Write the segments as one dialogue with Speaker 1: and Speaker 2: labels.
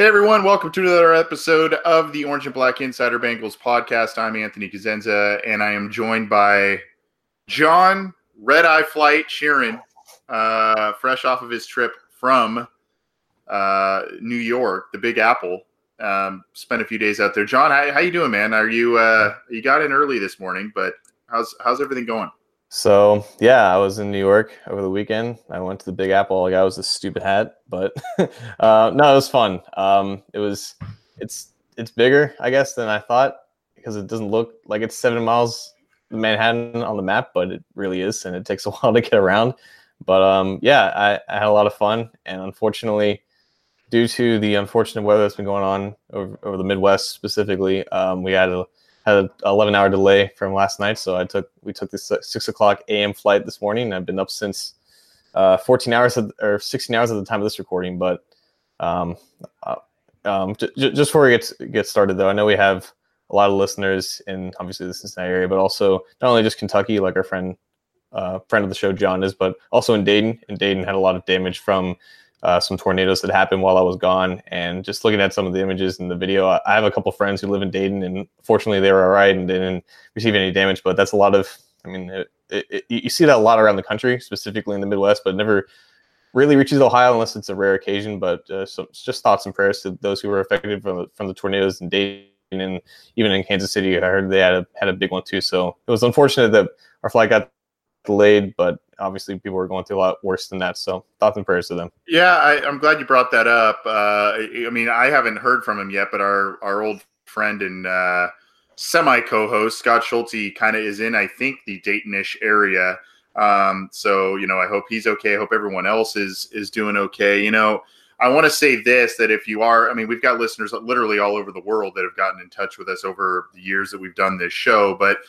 Speaker 1: Hey everyone, welcome to another episode of the Orange and Black Insider Bengals podcast. I'm Anthony Cosenza, and I am joined by John Red Eye Flight Sheeran, uh, fresh off of his trip from uh, New York, the Big Apple. Um, spent a few days out there. John, how, how you doing, man? Are you uh, you got in early this morning? But how's how's everything going?
Speaker 2: So yeah, I was in New York over the weekend. I went to the Big Apple. Like I got was a stupid hat, but uh, no, it was fun. Um, it was it's it's bigger, I guess, than I thought because it doesn't look like it's seven miles Manhattan on the map, but it really is, and it takes a while to get around. But um, yeah, I, I had a lot of fun, and unfortunately, due to the unfortunate weather that's been going on over, over the Midwest specifically, um, we had a had an 11 hour delay from last night. So I took, we took this six o'clock AM flight this morning. I've been up since uh, 14 hours of, or 16 hours at the time of this recording. But um, uh, um, j- j- just before we get, get started though, I know we have a lot of listeners in obviously the Cincinnati area, but also not only just Kentucky, like our friend, uh, friend of the show, John is, but also in Dayton. And Dayton had a lot of damage from uh, some tornadoes that happened while I was gone. And just looking at some of the images in the video, I, have a couple friends who live in Dayton, and fortunately they were all right and didn't receive any damage. But that's a lot of, I mean, it, it, you see that a lot around the country, specifically in the Midwest, but never really reaches Ohio unless it's a rare occasion. But uh, so just thoughts and prayers to those who were affected from the, from the tornadoes in Dayton and even in Kansas City. I heard they had a, had a big one too. So it was unfortunate that our flight got delayed, but obviously people were going through a lot worse than that. So thoughts and prayers to them.
Speaker 1: Yeah, I, am glad you brought that up. Uh, I mean, I haven't heard from him yet, but our our old friend and uh, semi co-host Scott Schulte kind of is in, I think, the Daytonish area. Um, so you know, I hope he's okay. I hope everyone else is is doing okay. You know. I want to say this that if you are, I mean, we've got listeners literally all over the world that have gotten in touch with us over the years that we've done this show. But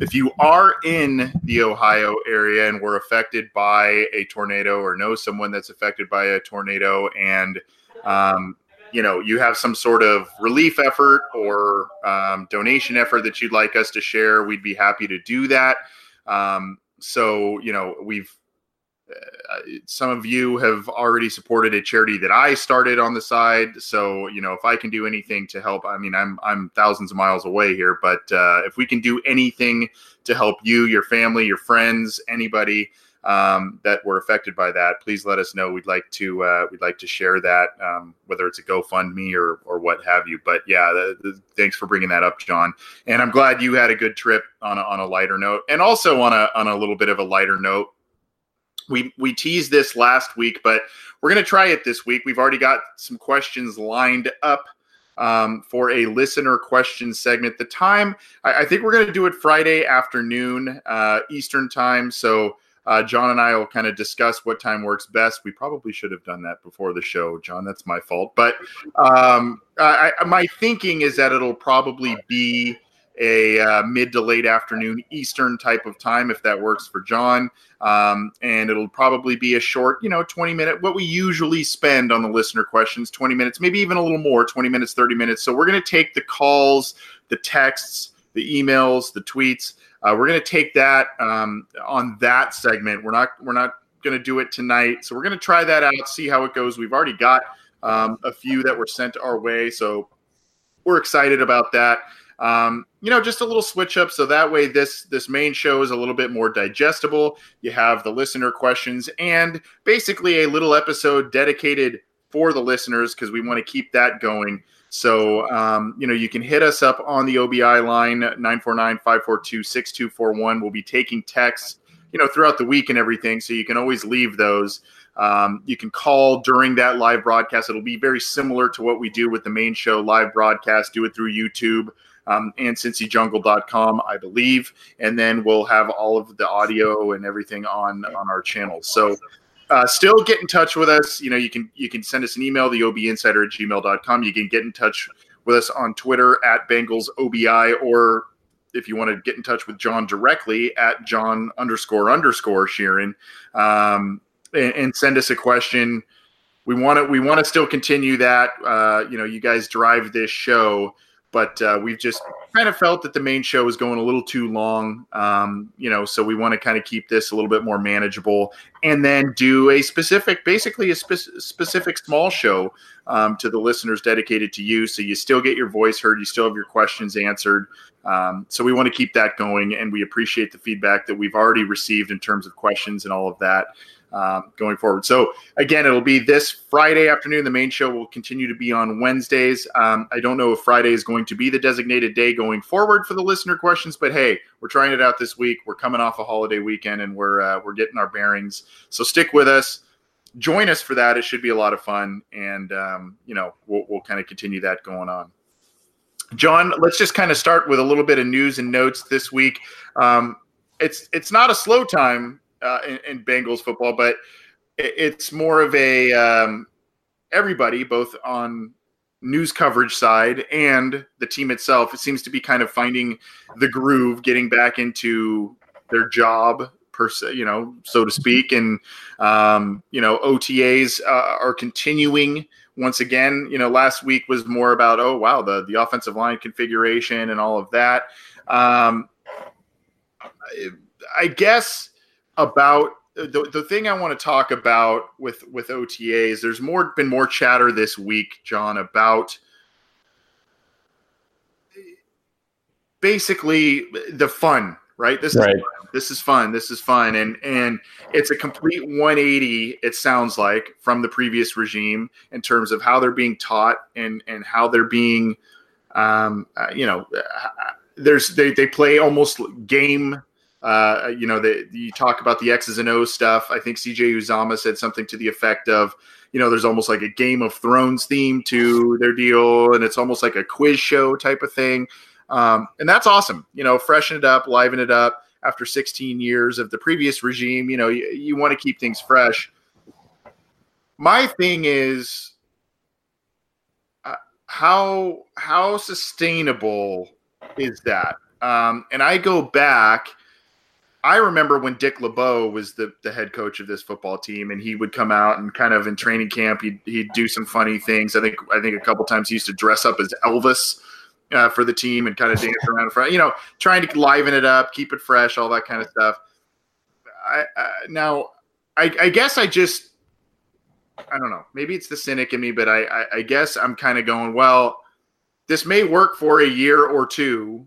Speaker 1: if you are in the Ohio area and were affected by a tornado or know someone that's affected by a tornado and um, you know you have some sort of relief effort or um, donation effort that you'd like us to share we'd be happy to do that. Um, so you know we've some of you have already supported a charity that I started on the side. So, you know, if I can do anything to help, I mean, I'm I'm thousands of miles away here, but uh, if we can do anything to help you, your family, your friends, anybody um, that were affected by that, please let us know. We'd like to uh, we'd like to share that, um, whether it's a GoFundMe or or what have you. But yeah, the, the, thanks for bringing that up, John. And I'm glad you had a good trip on a, on a lighter note, and also on a on a little bit of a lighter note we we teased this last week, but we're going to try it this week. We've already got some questions lined up um, for a listener question segment. The time, I, I think we're going to do it Friday afternoon uh, Eastern time. So uh, John and I will kind of discuss what time works best. We probably should have done that before the show, John. That's my fault. But um, I, my thinking is that it'll probably be a uh, mid to late afternoon Eastern type of time, if that works for John. Um, and it'll probably be a short, you know, 20 minute, what we usually spend on the listener questions, 20 minutes, maybe even a little more, 20 minutes, 30 minutes. So we're going to take the calls, the texts, the emails, the tweets. Uh, we're going to take that um, on that segment. We're not, we're not going to do it tonight. So we're going to try that out, see how it goes. We've already got um, a few that were sent our way. So we're excited about that. Um, you know, just a little switch up so that way this this main show is a little bit more digestible. You have the listener questions and basically a little episode dedicated for the listeners because we want to keep that going. So, um, you know, you can hit us up on the OBI line 949 542 6241. We'll be taking texts, you know, throughout the week and everything. So you can always leave those. Um, you can call during that live broadcast. It'll be very similar to what we do with the main show live broadcast, do it through YouTube um, and cincyjungle.com, I believe. And then we'll have all of the audio and everything on on our channel. So uh, still get in touch with us. You know, you can you can send us an email, the obinsider at gmail.com. You can get in touch with us on Twitter at Bengals OBI, or if you want to get in touch with John directly at John underscore underscore Sheeran, um, and, and, send us a question. We want to we want to still continue that. Uh, you know, you guys drive this show but uh, we've just kind of felt that the main show is going a little too long um, you know so we want to kind of keep this a little bit more manageable and then do a specific basically a spe- specific small show um, to the listeners dedicated to you so you still get your voice heard you still have your questions answered um, so we want to keep that going and we appreciate the feedback that we've already received in terms of questions and all of that um, going forward. So again, it'll be this Friday afternoon. The main show will continue to be on Wednesdays. Um, I don't know if Friday is going to be the designated day going forward for the listener questions, but hey, we're trying it out this week. We're coming off a holiday weekend and we're uh, we're getting our bearings. So stick with us. Join us for that. It should be a lot of fun, and um, you know we'll, we'll kind of continue that going on. John, let's just kind of start with a little bit of news and notes this week. Um, it's it's not a slow time uh, in, in, Bengals football, but it's more of a um, everybody, both on news coverage side and the team itself. It seems to be kind of finding the groove, getting back into their job per se, you know, so to speak. And um, you know, OTAs uh, are continuing once again. You know, last week was more about oh wow the the offensive line configuration and all of that. Um, I guess about the, the thing I want to talk about with with OTAs. There's more been more chatter this week, John, about basically the fun. Right. This right. is this is fun. This is fun, and and it's a complete 180. It sounds like from the previous regime in terms of how they're being taught and and how they're being, um, uh, you know, uh, there's they they play almost game uh, you know, you talk about the X's and O's stuff. I think CJ Uzomah said something to the effect of, you know, there's almost like a Game of Thrones theme to their deal, and it's almost like a quiz show type of thing. Um, and that's awesome. You know, freshen it up, liven it up. After 16 years of the previous regime, you know, you, you want to keep things fresh. My thing is, uh, how how sustainable is that? Um, and I go back I remember when Dick LeBeau was the, the head coach of this football team, and he would come out and kind of in training camp, he'd, he'd do some funny things. I think I think a couple times he used to dress up as Elvis uh, for the team and kind of dance around in front, you know, trying to liven it up, keep it fresh, all that kind of stuff. I, uh, now, I, I, guess I just, I don't know, maybe it's the cynic in me, but I, I, I guess I'm kind of going, well, this may work for a year or two,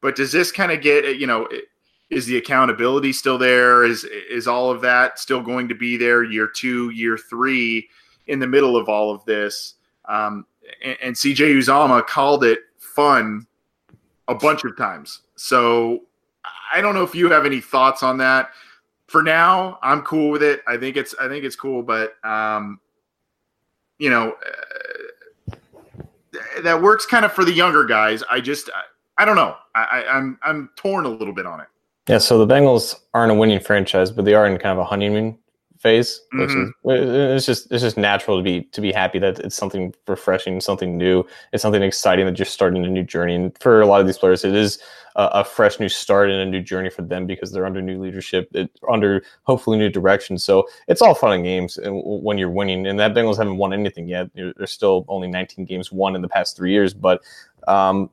Speaker 1: but does this kind of get, you know, it, is the accountability still there? Is is all of that still going to be there year two, year three, in the middle of all of this? Um, and, and CJ Uzomah called it fun a bunch of times. So I don't know if you have any thoughts on that. For now, I'm cool with it. I think it's I think it's cool, but um, you know uh, that works kind of for the younger guys. I just I, I don't know. I, I'm I'm torn a little bit on it.
Speaker 2: Yeah, so the Bengals aren't a winning franchise, but they are in kind of a honeymoon phase, mm-hmm. is it's just it's just natural to be to be happy that it's something refreshing, something new, it's something exciting that you're starting a new journey. And for a lot of these players, it is a, a fresh new start and a new journey for them because they're under new leadership, it, under hopefully new direction. So it's all fun and games when you're winning. And that Bengals haven't won anything yet. There's still only 19 games won in the past three years, but um,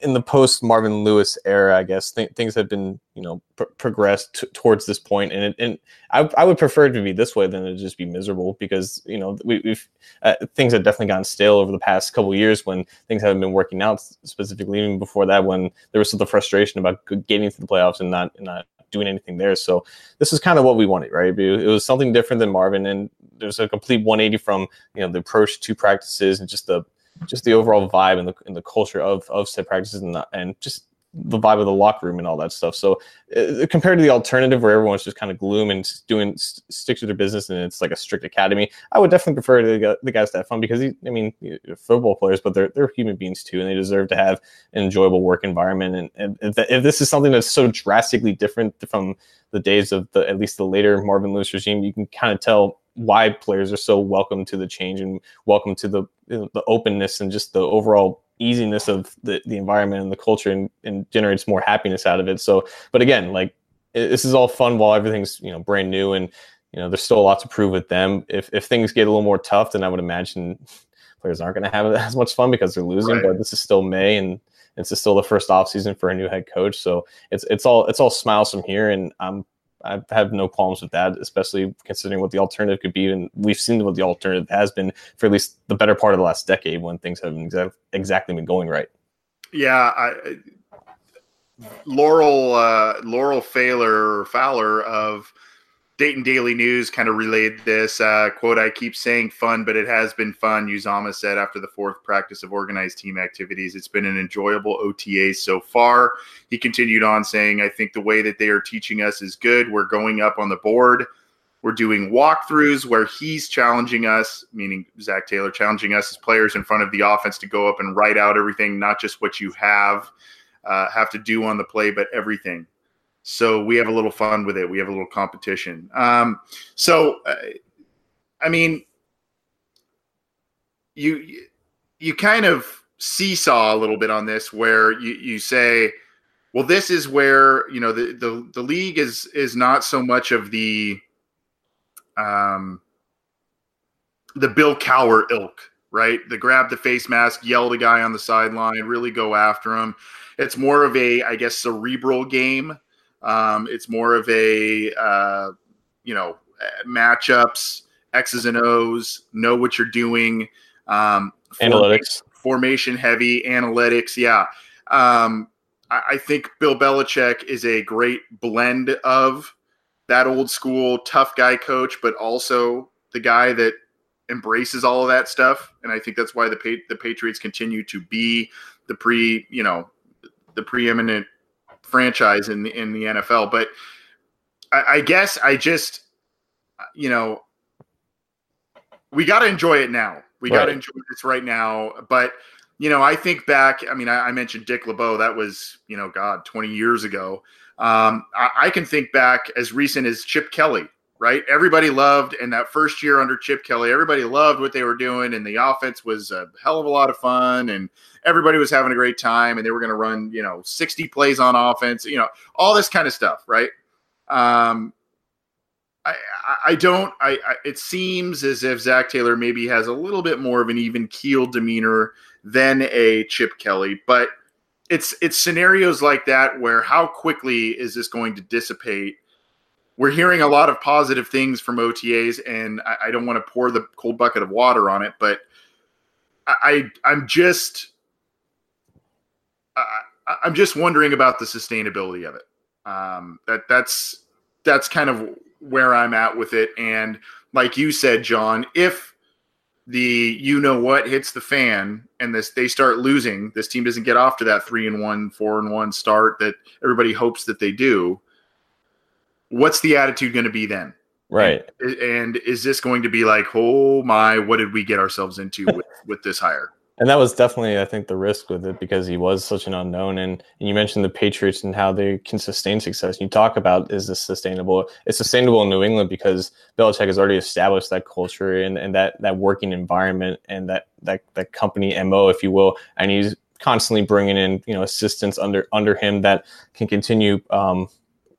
Speaker 2: in the post Marvin Lewis era, I guess th- things have been you know pr- progressed t- towards this point, and it, and I, I would prefer it to be this way than to just be miserable because you know we, have uh, things have definitely gotten stale over the past couple years when things haven't been working out. Specifically, even before that, when there was some the frustration about getting to the playoffs and not and not doing anything there. So this is kind of what we wanted, right? It was something different than Marvin, and there's a complete 180 from you know the approach to practices and just the just the overall vibe and the and the culture of of said practices and and just the vibe of the locker room and all that stuff. So uh, compared to the alternative where everyone's just kind of gloom and doing st- to their business and it's like a strict academy, I would definitely prefer the, the guys to have fun because he, I mean, football players, but they're they're human beings too, and they deserve to have an enjoyable work environment. And, and if, if this is something that's so drastically different from the days of the at least the later Marvin Lewis regime, you can kind of tell why players are so welcome to the change and welcome to the you know, the openness and just the overall easiness of the, the environment and the culture and, and generates more happiness out of it. So, but again, like it, this is all fun while everything's, you know, brand new and, you know, there's still a lot to prove with them. If, if things get a little more tough, then I would imagine players aren't going to have as much fun because they're losing, right. but this is still May and is still the first off season for a new head coach. So it's, it's all, it's all smiles from here. And I'm I have no qualms with that, especially considering what the alternative could be. And we've seen what the alternative has been for at least the better part of the last decade when things haven't exa- exactly been going right.
Speaker 1: Yeah, I, Laurel uh, Laurel Pfahler Pfahler of Dayton Daily News kind of relayed this uh, quote. I keep saying fun, but it has been fun. Uzomah said after the fourth practice of organized team activities, it's been an enjoyable OTA so far. He continued on saying, I think the way that they are teaching us is good. We're going up on the board. We're doing walkthroughs where he's challenging us, meaning Zac Taylor, challenging us as players in front of the offense to go up and write out everything, not just what you have uh, have to do on the play, but everything. So we have a little fun with it. We have a little competition. Um, so, uh, I mean, you you kind of seesaw a little bit on this, where you you say, well, this is where you know the the, the league is is not so much of the um the Bill Cowher ilk, right? The grab the face mask, yell the guy on the sideline, really go after him. It's more of a, I guess, cerebral game um, it's more of a uh, you know matchups, X's and O's, know what you're doing. Um,
Speaker 2: analytics,
Speaker 1: formation heavy analytics. Yeah, um, I, I think Bill Belichick is a great blend of that old school tough guy coach, but also the guy that embraces all of that stuff. And I think that's why the the Patriots continue to be the pre, you know, the preeminent franchise in the, in the NFL. But I, I guess I just, you know, we got to enjoy it now. We right. got to enjoy this right now. But you know, I think back. I mean, I, I, mentioned Dick LeBeau. That was you know, God, twenty years ago. Um, I, I, can think back as recent as Chip Kelly. Right, everybody loved, and that first year under Chip Kelly, everybody loved what they were doing, and the offense was a hell of a lot of fun, and everybody was having a great time and they were going to run, you know, 60 plays on offense, you know, all this kind of stuff, right? Um, I, I don't. I, I, it seems as if Zac Taylor maybe has a little bit more of an even keeled demeanor than a Chip Kelly, but it's it's scenarios like that where how quickly is this going to dissipate? We're hearing a lot of positive things from OTAs, and I, I don't want to pour the cold bucket of water on it, but I I'm just I, am just wondering about the sustainability of it. Um, that that's that's kind of where I'm at with it. And like you said, John, if the you know what hits the fan and this they start losing, this team doesn't get off to that three and one, four and one start that everybody hopes that they do. What's the attitude going to be then?
Speaker 2: Right.
Speaker 1: And, and, is this going to be like, oh my, what did we get ourselves into with, with this hire?
Speaker 2: And that was definitely, I think, the risk with it because he was such an unknown. And, and you mentioned the Patriots and how they can sustain success. You talk about is this sustainable? It's sustainable in New England because Belichick has already established that culture and, and that that working environment and that that that company mo, if you will. And he's constantly bringing in you know assistants under under him that can continue um,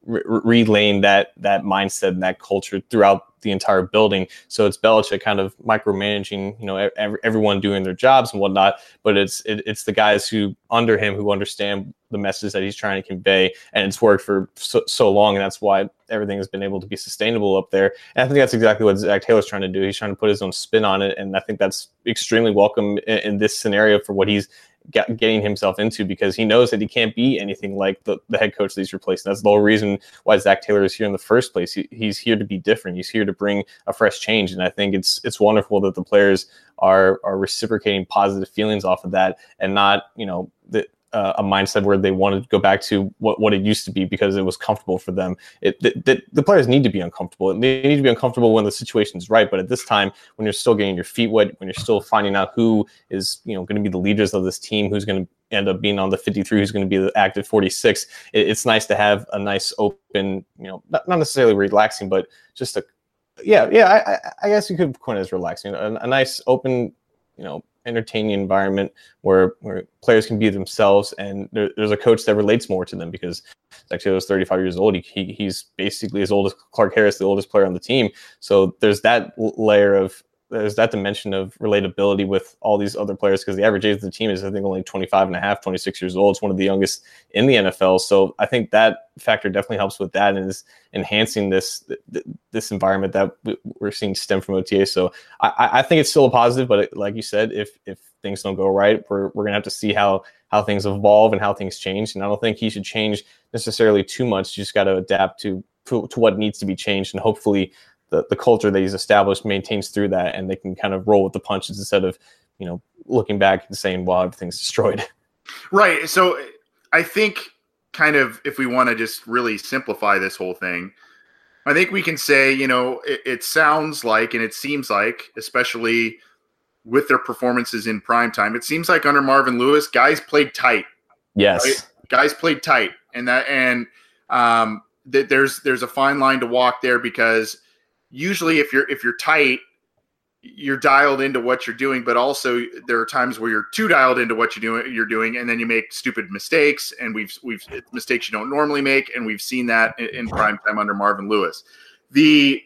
Speaker 2: re- relaying that that mindset and that culture throughout the entire building. So it's Belichick kind of micromanaging, you know, every, everyone doing their jobs and whatnot. But it's it, it's the guys who under him who understand the message that he's trying to convey, and it's worked for so, so long, and that's why everything has been able to be sustainable up there. And I think that's exactly what Zac Taylor's trying to do. He's trying to put his own spin on it, and I think that's extremely welcome in, in this scenario for what he's get, getting himself into because he knows that he can't be anything like the, the head coach that he's replacing. That's the whole reason why Zac Taylor is here in the first place. He, he's here to be different. He's here to bring a fresh change, and I think it's it's wonderful that the players are are reciprocating positive feelings off of that and not you know uh, a mindset where they want to go back to what, what it used to be because it was comfortable for them. It, the, players need to be uncomfortable. They need to be uncomfortable when the situation is right. But at this time, when you're still getting your feet wet, when you're still finding out who is you know going to be the leaders of this team, who's going to end up being on the 53, who's going to be the active 46, it, it's nice to have a nice open, you know, not, not necessarily relaxing, but just a yeah, yeah. I, I guess you could coin it as relaxing, a, a nice open, you know, entertaining environment where where players can be themselves and there, there's a coach that relates more to them because actually was 35 years old. He, he, he's basically as old as Clark Harris, the oldest player on the team. So there's that layer of there's that dimension of relatability with all these other players because the average age of the team is I think only 25 and a half, 26 years old. It's one of the youngest in the NFL. So I think that factor definitely helps with that and is enhancing this this environment that we're seeing stem from OTA. So I, I think it's still a positive, but like you said, if if things don't go right, we're, we're gonna have to see how how things evolve and how things change. And I don't think he should change necessarily too much. You just got to adapt to, to to what needs to be changed, and hopefully the, the culture that he's established maintains through that and they can kind of roll with the punches instead of you know looking back and saying well everything's destroyed
Speaker 1: right so i think kind of if we want to just really simplify this whole thing i think we can say you know it, it sounds like and it seems like especially with their performances in prime time it seems like under marvin lewis guys played tight
Speaker 2: yes right?
Speaker 1: guys played tight and that and um that there's there's a fine line to walk there because usually if you're if you're tight you're dialed into what you're doing but also there are times where you're too dialed into what you're doing you're doing and then you make stupid mistakes and we've we've mistakes you don't normally make and we've seen that in, in prime time under Marvin Lewis. The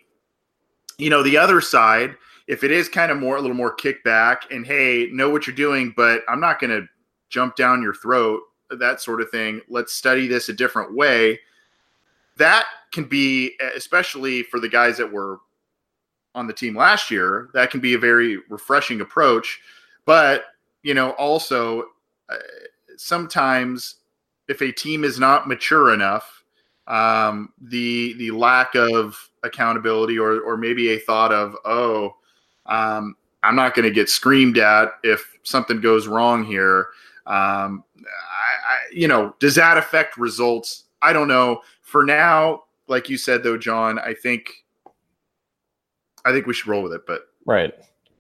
Speaker 1: you know the other side if it is kind of more a little more kickback and hey know what you're doing but I'm not going to jump down your throat that sort of thing let's study this a different way that can be, especially for the guys that were on the team last year, that can be a very refreshing approach. But, you know, also uh, sometimes if a team is not mature enough, um, the the lack of accountability or or maybe a thought of oh um, I'm not going to get screamed at if something goes wrong here. Um, I, I, you know, does that affect results? I don't know. For now, like you said though, John, I think I think we should roll with it. But
Speaker 2: right,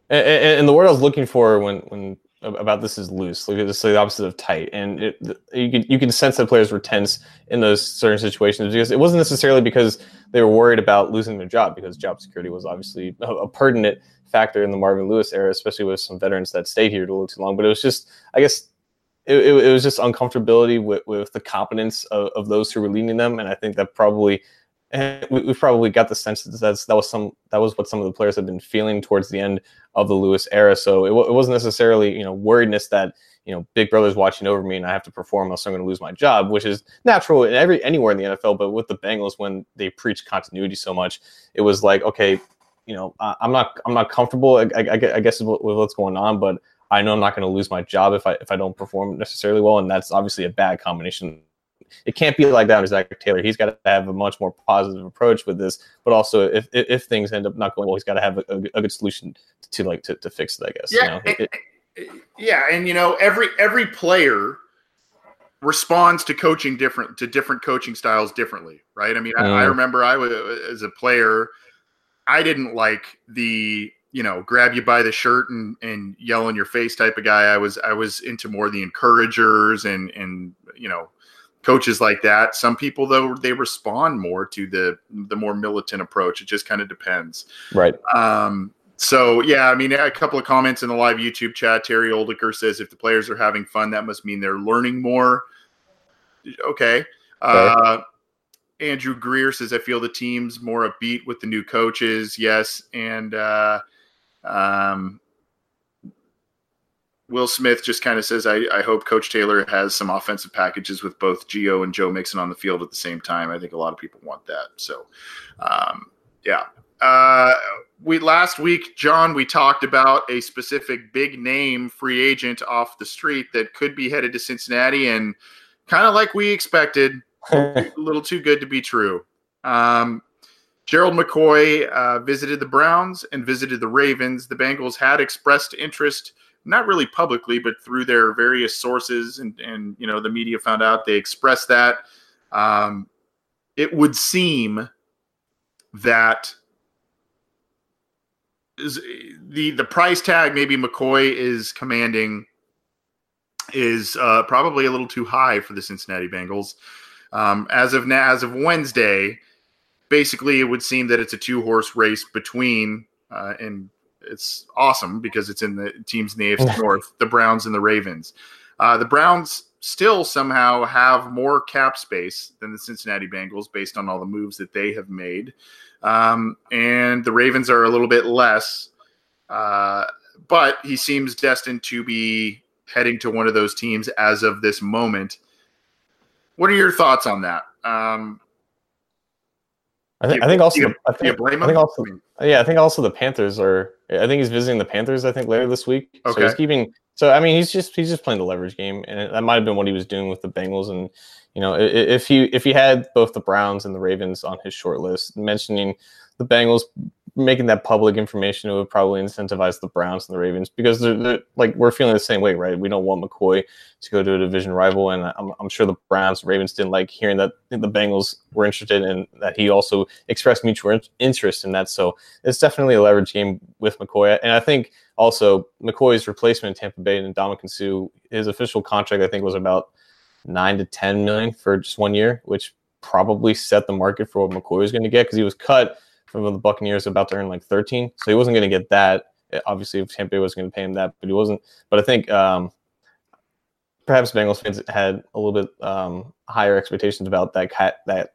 Speaker 2: and, and the word I was looking for when when about this is loose. Like it's the opposite of tight, and it, you can you can sense that players were tense in those certain situations because it wasn't necessarily because they were worried about losing their job because job security was obviously a, a pertinent factor in the Marvin Lewis era, especially with some veterans that stayed here a little too long. But it was just, I guess, it, it, it was just uncomfortability with, with the competence of, of those who were leading them, and I think that probably and we, have probably got the sense that that's, that was some that was what some of the players had been feeling towards the end of the Lewis era. So it, it wasn't necessarily you know worriedness that you know Big Brother's watching over me and I have to perform else I'm going to lose my job, which is natural in every anywhere in the NFL. But with the Bengals, when they preach continuity so much, it was like okay, you know I'm not I'm not comfortable. I, I, I guess with what's going on, but I know I'm not going to lose my job if I if I don't perform necessarily well, and that's obviously a bad combination it can't be like that with Zac Taylor. He's got to have a much more positive approach with this, but also if if, if things end up not going well, he's got to have a, a, good solution to like to, to fix it. I guess.
Speaker 1: Yeah,
Speaker 2: you know?
Speaker 1: it, it, yeah, and you know every every player responds to coaching different to different coaching styles differently, right? I mean. I, I mm. remember I was as a player, I didn't like the you know, grab you by the shirt and and yell in your face type of guy. I was I was into more the encouragers and and you know coaches like that. Some people though they respond more to the the more militant approach. It just kind of depends.
Speaker 2: Right.
Speaker 1: Um, so yeah, I mean, a couple of comments in the live YouTube chat. Terry Oldiker says if the players are having fun, that must mean they're learning more. Okay. Uh, Andrew Greer says I feel the team's more upbeat with the new coaches. Yes, and uh, um, Will Smith just kind of says, I, I, hope Coach Taylor has some offensive packages with both Gio and Joe Mixon on the field at the same time. I think a lot of people want that. So, um, yeah. Uh, we last week, John, we talked about a specific big name free agent off the street that could be headed to Cincinnati, and kind of like we expected, a little too good to be true. Um, Gerald McCoy uh, visited the Browns and visited the Ravens. The Bengals had expressed interest not really publicly, but through their various sources, and and you know the media found out they expressed that. Um, it would seem that the the price tag maybe McCoy is commanding is uh, probably a little too high for the Cincinnati Bengals. Um, as of now, as of Wednesday, basically it would seem that it's a two horse race between uh, and it's awesome because it's in the teams in the AFC North, the Browns and the Ravens. Uh, the Browns still somehow have more cap space than the Cincinnati Bengals based on all the moves that they have made. Um, and the Ravens are a little bit less. Uh, but he seems destined to be heading to one of those teams as of this moment. What are your thoughts on that? Um,
Speaker 2: I think. You, I think also. You, I think, I think also. Yeah, I think also the Panthers are. I think he's visiting the Panthers. I think later this week. Okay. So he's keeping. So I mean, he's just he's just playing the leverage game, and that might have been what he was doing with the Bengals. And you know, if he if he had both the Browns and the Ravens on his short list, mentioning the Bengals making that public information, it would probably incentivize the Browns and the Ravens because they're, they're, like we're feeling the same way, right? We don't want McCoy to go to a division rival, and I'm, I'm sure the Browns and Ravens didn't like hearing that the Bengals were interested in that. He also expressed mutual interest in that, so it's definitely a leverage game with McCoy, and I think also McCoy's replacement in Tampa Bay and Ndamukong Suh, his official contract I think was about nine to ten million for just one year, which probably set the market for what McCoy was going to get because he was cut from the Buccaneers about to earn like 13, so he wasn't going to get that. Obviously, if Tampa Bay was going to pay him that, but he wasn't. But I think um, perhaps Bengals fans had a little bit um, higher expectations about that that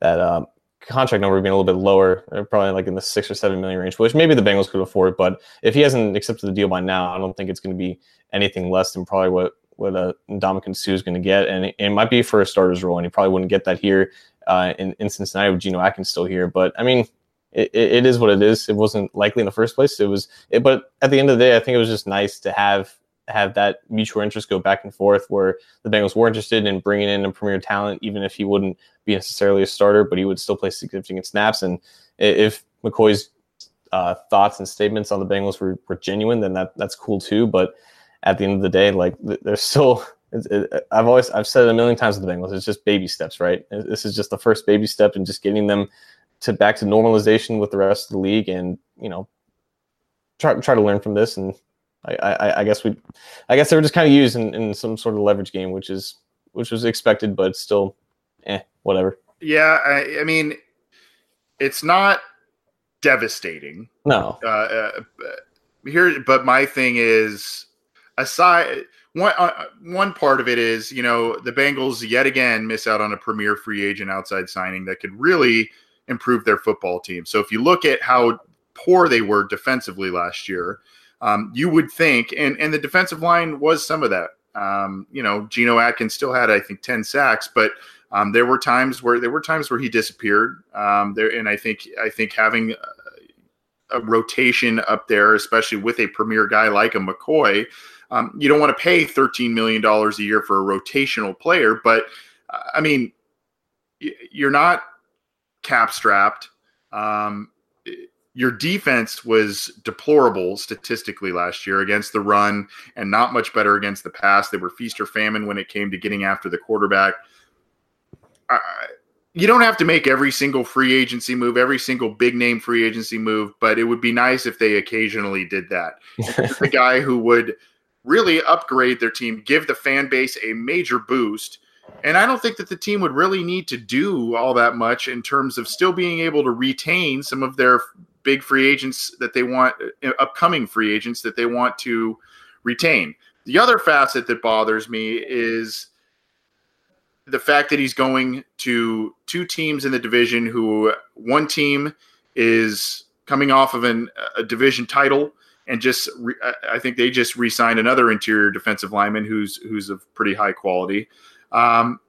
Speaker 2: that um, contract number being a little bit lower, uh, probably like in the six or seven million range, which maybe the Bengals could afford. But if he hasn't accepted the deal by now, I don't think it's going to be anything less than probably what what a Ndamukong Suh is going to get, and it, it, might be for a starter's role, and he probably wouldn't get that here uh, in, in Cincinnati with Geno Atkins still here. But I mean, it, it is what it is. It wasn't likely in the first place. It was, it, but at the end of the day, I think it was just nice to have have that mutual interest go back and forth, where the Bengals were interested in bringing in a premier talent, even if he wouldn't be necessarily a starter, but he would still play significant snaps. And if McCoy's uh, thoughts and statements on the Bengals were, were genuine, then that that's cool too. But at the end of the day, like there's still. It, I've always I've said it a million times with the Bengals. It's just baby steps, right? This is just the first baby step in just getting them to back to normalization with the rest of the league, and you know, try try to learn from this. And I, I, I guess we, I guess they were just kind of used in, in some sort of leverage game, which is which was expected, but still, eh, whatever.
Speaker 1: Yeah, I, I mean, it's not devastating.
Speaker 2: No.
Speaker 1: Uh, uh, here, but my thing is, aside one uh, one part of it is, you know, the Bengals yet again miss out on a premier free agent outside signing that could really improve their football team. So if you look at how poor they were defensively last year, um, you would think, and and the defensive line was some of that. Um, you know, Geno Atkins still had I think ten sacks, but um, there were times where there were times where he disappeared. Um, there, and I think I think having a, a rotation up there, especially with a premier guy like a McCoy, um, you don't want to pay thirteen million dollars a year for a rotational player. But uh, I mean, you're not cap strapped. Um, your defense was deplorable statistically last year against the run and not much better against the pass. They were feast or famine when it came to getting after the quarterback. you don't have to make every single free agency move, every single big name free agency move, but it would be nice if they occasionally did that. the guy who would really upgrade their team, give the fan base a major boost. And I don't think that the team would really need to do all that much in terms of still being able to retain some of their big free agents that they want, uh, upcoming free agents that they want to retain. The other facet that bothers me is the fact that he's going to two teams in the division who one team is coming off of an, a division title and just re, I think they just re-signed another interior defensive lineman who's who's of pretty high quality. Um,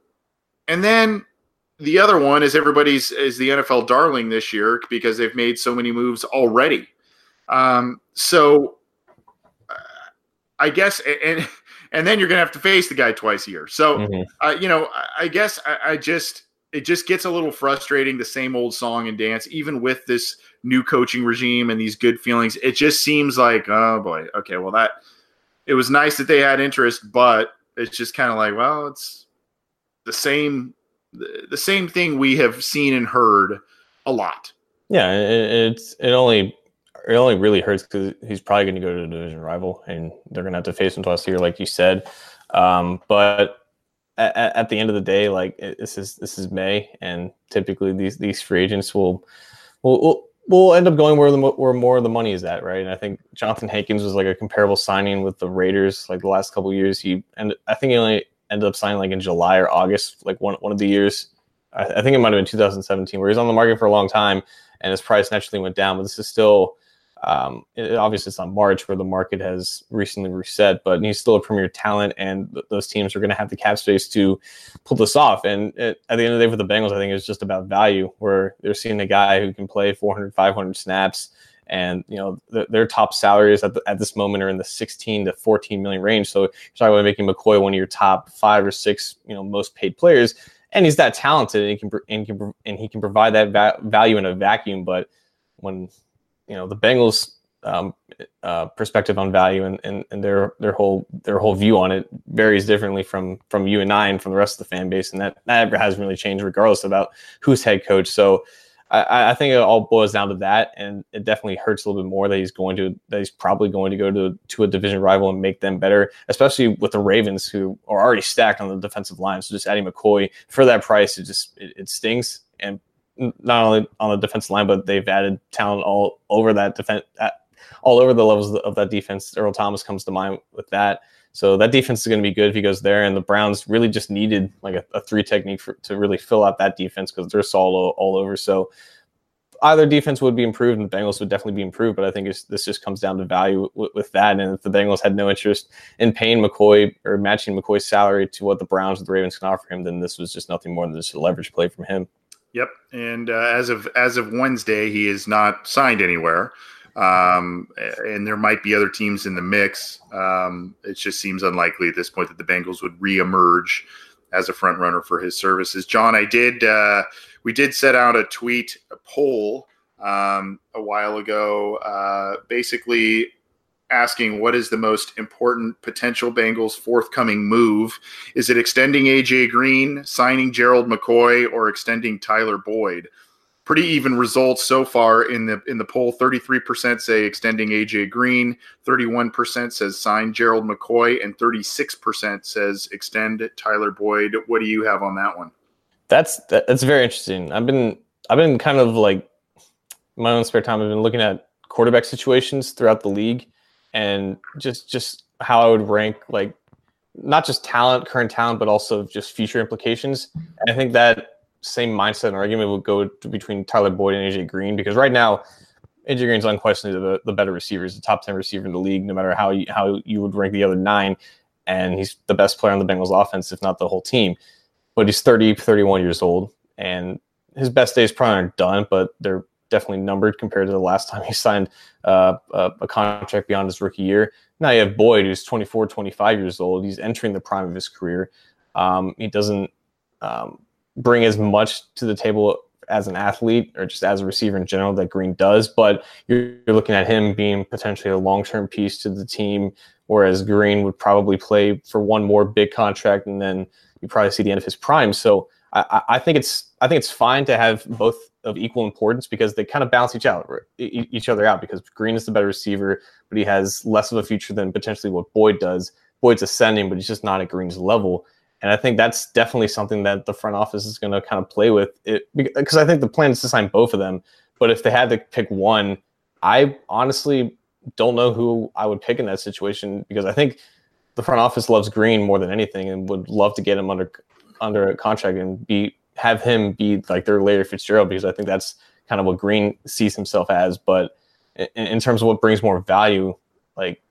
Speaker 1: and then the other one is everybody's is the NFL darling this year because they've made so many moves already. Um, so uh, I guess and and then you're gonna have to face the guy twice a year. So mm-hmm. uh, you know, I, I guess I, I, just it just gets a little frustrating the same old song and dance, even with this new coaching regime and these good feelings. It just seems like oh boy, okay, well that it was nice that they had interest, but it's just kind of like well, it's the same the same thing we have seen and heard a lot.
Speaker 2: Yeah, it, it's it only it only really hurts because he's probably going to go to a division rival, and they're going to have to face him twice a year, like you said. Um, but at, at, the end of the day, like this is this is May, and typically these these free agents will will will, will end up going where the where more of the money is at, right? And I think Johnathan Hankins was like a comparable signing with the Raiders, like the last couple years. He and I think he only ended up signing like in July or August, like one one of the years. I, I think it might have been 2017, where he's on the market for a long time, and his price naturally went down. But this is still um, it, obviously, it's not March where the market has recently reset, but he's still a premier talent, and th- those teams are going to have the cap space to pull this off. And it, at the end of the day, for the Bengals, I think it's just about value, where they're seeing a guy who can play 400, 500 snaps, and you know th- their top salaries at, the, at this moment are in the 16 to 14 million range. So you're talking about making McCoy one of your top five or six, you know, most paid players, and he's that talented, and he can and, can, and he can provide that va- value in a vacuum, but when you know the Bengals um, uh, perspective on value and, and, and their their whole their whole view on it varies differently from from you and I and from the rest of the fan base, and that that hasn't really changed regardless about who's head coach. So I, I think it all boils down to that, and it definitely hurts a little bit more that he's going to that he's probably going to go to to a division rival and make them better, especially with the Ravens who are already stacked on the defensive line. So just adding McCoy for that price, it just it, it stings. And not only on the defensive line, but they've added talent all over that defense, uh, all over the levels of that defense. Earl Thomas comes to mind with that. So that defense is going to be good if he goes there. And the Browns really just needed like a, a three technique for, to really fill out that defense because they're solid all over. So either defense would be improved and the Bengals would definitely be improved. But I think this just comes down to value with, with, that. And if the Bengals had no interest in paying McCoy or matching McCoy's salary to what the Browns or the Ravens can offer him, then this was just nothing more than just a leverage play from him.
Speaker 1: Yep, and uh, as of as of Wednesday, he is not signed anywhere, um, and there might be other teams in the mix. Um, it just seems unlikely at this point that the Bengals would reemerge as a front runner for his services. John, I did uh, we did set out a tweet a poll um, a while ago, uh, basically asking what is the most important potential Bengals forthcoming move? Is it extending AJ Green, signing Gerald McCoy, or extending Tyler Boyd? Pretty even results so far in the in the poll. Thirty three percent say extending AJ Green, thirty one percent says sign Gerald McCoy, and thirty six percent says extend Tyler Boyd. What do you have on that one?
Speaker 2: That's that's very interesting. I've been I've been kind of like my own spare time. I've been looking at quarterback situations throughout the league and just just how I would rank like not just talent, current talent, but also just future implications. And I think that same mindset and argument would go between Tyler Boyd and AJ Green because right now AJ Green's unquestionably the, the better receiver. He's the top ten receiver in the league, no matter how you, how you would rank the other nine. And he's the best player on the Bengals offense, if not the whole team. But he's 30, 31 years old, and his best days probably aren't done, but they're definitely numbered compared to the last time he signed uh, a, a, contract beyond his rookie year. Now you have Boyd, who's 24, 25 years old. He's entering the prime of his career. Um, he doesn't um, bring as much to the table as an athlete or just as a receiver in general that Green does, but you're, you're looking at him being potentially a long term piece to the team, whereas Green would probably play for one more big contract and then you probably see the end of his prime. So I, I think it's I think it's fine to have both of equal importance because they kind of balance each out each other out because Green is the better receiver, but he has less of a future than potentially what Boyd does. Boyd's ascending, but he's just not at Green's level. And I think that's definitely something that the front office is going to kind of play with it because I think the plan is to sign both of them. But if they had to pick one, I honestly don't know who I would pick in that situation because I think the front office loves Green more than anything and would love to get him under under a contract and be have him be like their Larry Fitzgerald because I think that's kind of what Green sees himself as. But in, in terms of what brings more value, like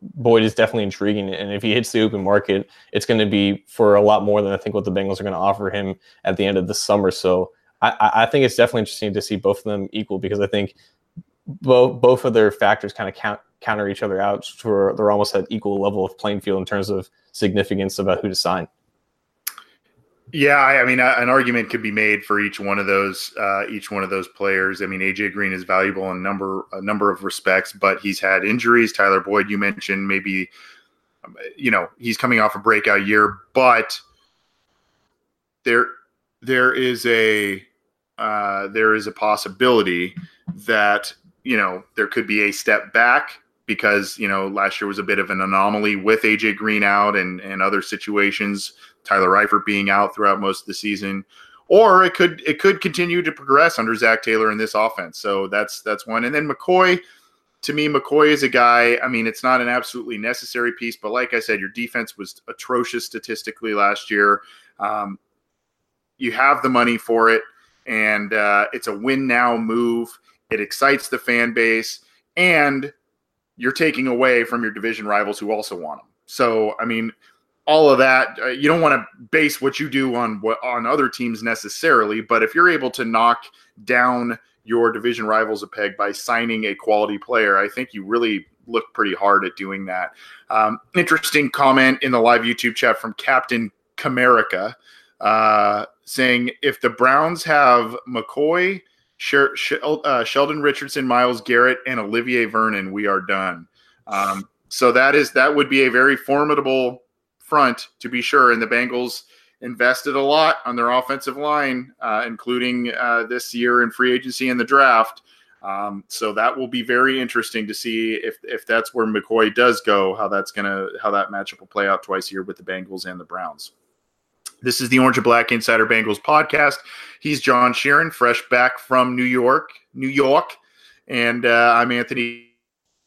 Speaker 2: Boyd is definitely intriguing. And if he hits the open market, it's going to be for a lot more than I think what the Bengals are going to offer him at the end of the summer. So I, I think it's definitely interesting to see both of them equal because I think both both of their factors kind of count, counter each other out. For they're almost at equal level of playing field in terms of significance about who to sign.
Speaker 1: Yeah, I, mean, an argument could be made for each one of those, uh, each one of those players. I mean, AJ Green is valuable in number a number of respects, but he's had injuries. Tyler Boyd, you mentioned, maybe, um, you know, he's coming off a breakout year, but there, there is a, uh, there is a possibility that you know there could be a step back because you know last year was a bit of an anomaly with AJ Green out and and other situations Tyler Eifert being out throughout most of the season, or it could it could continue to progress under Zac Taylor in this offense. So that's that's one. And then McCoy, to me, McCoy is a guy. I mean, it's not an absolutely necessary piece, but like I said, your defense was atrocious statistically last year. Um, you have the money for it, and uh, it's a win now move. It excites the fan base, and you're taking away from your division rivals who also want them. So, I mean, all of that uh, you don't want to base what you do on what on other teams necessarily but if you're able to knock down your division rivals a peg by signing a quality player i think you really look pretty hard at doing that. Um, interesting comment in the live youtube chat from captain camerica uh, saying if the browns have mccoy uh, sheldon richardson Myles garrett and olivier vernon we are done. Um, so that is that would be a very formidable front, to be sure. And the Bengals invested a lot on their offensive line, uh, including uh, this year in free agency and the draft. Um, so that will be very interesting to see if if that's where McCoy does go, how that's gonna how that matchup will play out twice a year with the Bengals and the Browns. This is the Orange and Black Insider Bengals podcast. He's John Sheeran, fresh back from New York, New York, and uh, I'm Anthony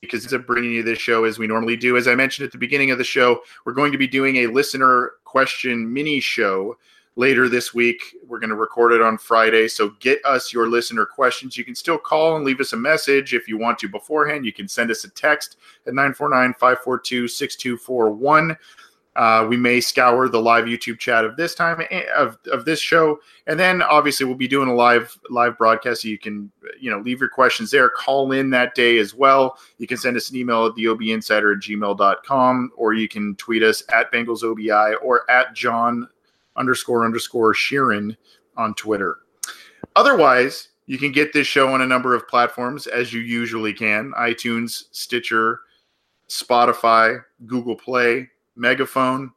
Speaker 1: Cosenza bringing you this show as we normally do. As I mentioned at the beginning of the show, we're going to be doing a listener question mini show later this week. We're going to record it on Friday. So get us your listener questions. You can still call and leave us a message if you want to beforehand. You can send us a text at 949 542 6241. Uh, we may scour the live YouTube chat of this time eh, of, of this show, and then obviously we'll be doing a live live broadcast. So you can you know leave your questions there. Call in that day as well. You can send us an email at theobinsider at gmail.com, or you can tweet us at BengalsOBI or at John underscore underscore Sheeran on Twitter. Otherwise, you can get this show on a number of platforms as you usually can: iTunes, Stitcher, Spotify, Google Play. Megaphone,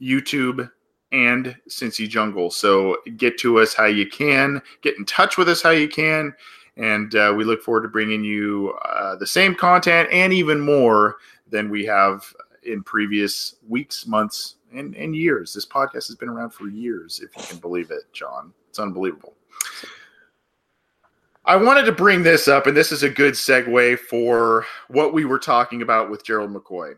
Speaker 1: YouTube, and Cincy Jungle. So get to us how you can, get in touch with us how you can, and uh, we look forward to bringing you uh, the same content and even more than we have in previous weeks, months, and, and years. This podcast has been around for years, if you can believe it, John. It's unbelievable. I wanted to bring this up, and this is a good segue for what we were talking about with Gerald McCoy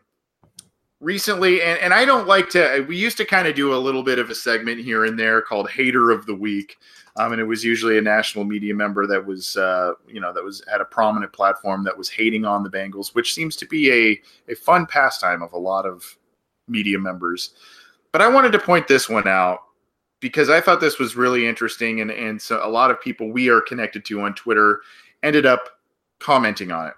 Speaker 1: recently and, and i don't like to we used to kind of do a little bit of a segment here and there called hater of the week um, and it was usually a national media member that was uh, you know that was had a prominent platform that was hating on the bengals which seems to be a, a fun pastime of a lot of media members. But i wanted to point this one out because i thought this was really interesting and, and so a lot of people we are connected to on twitter ended up commenting on it.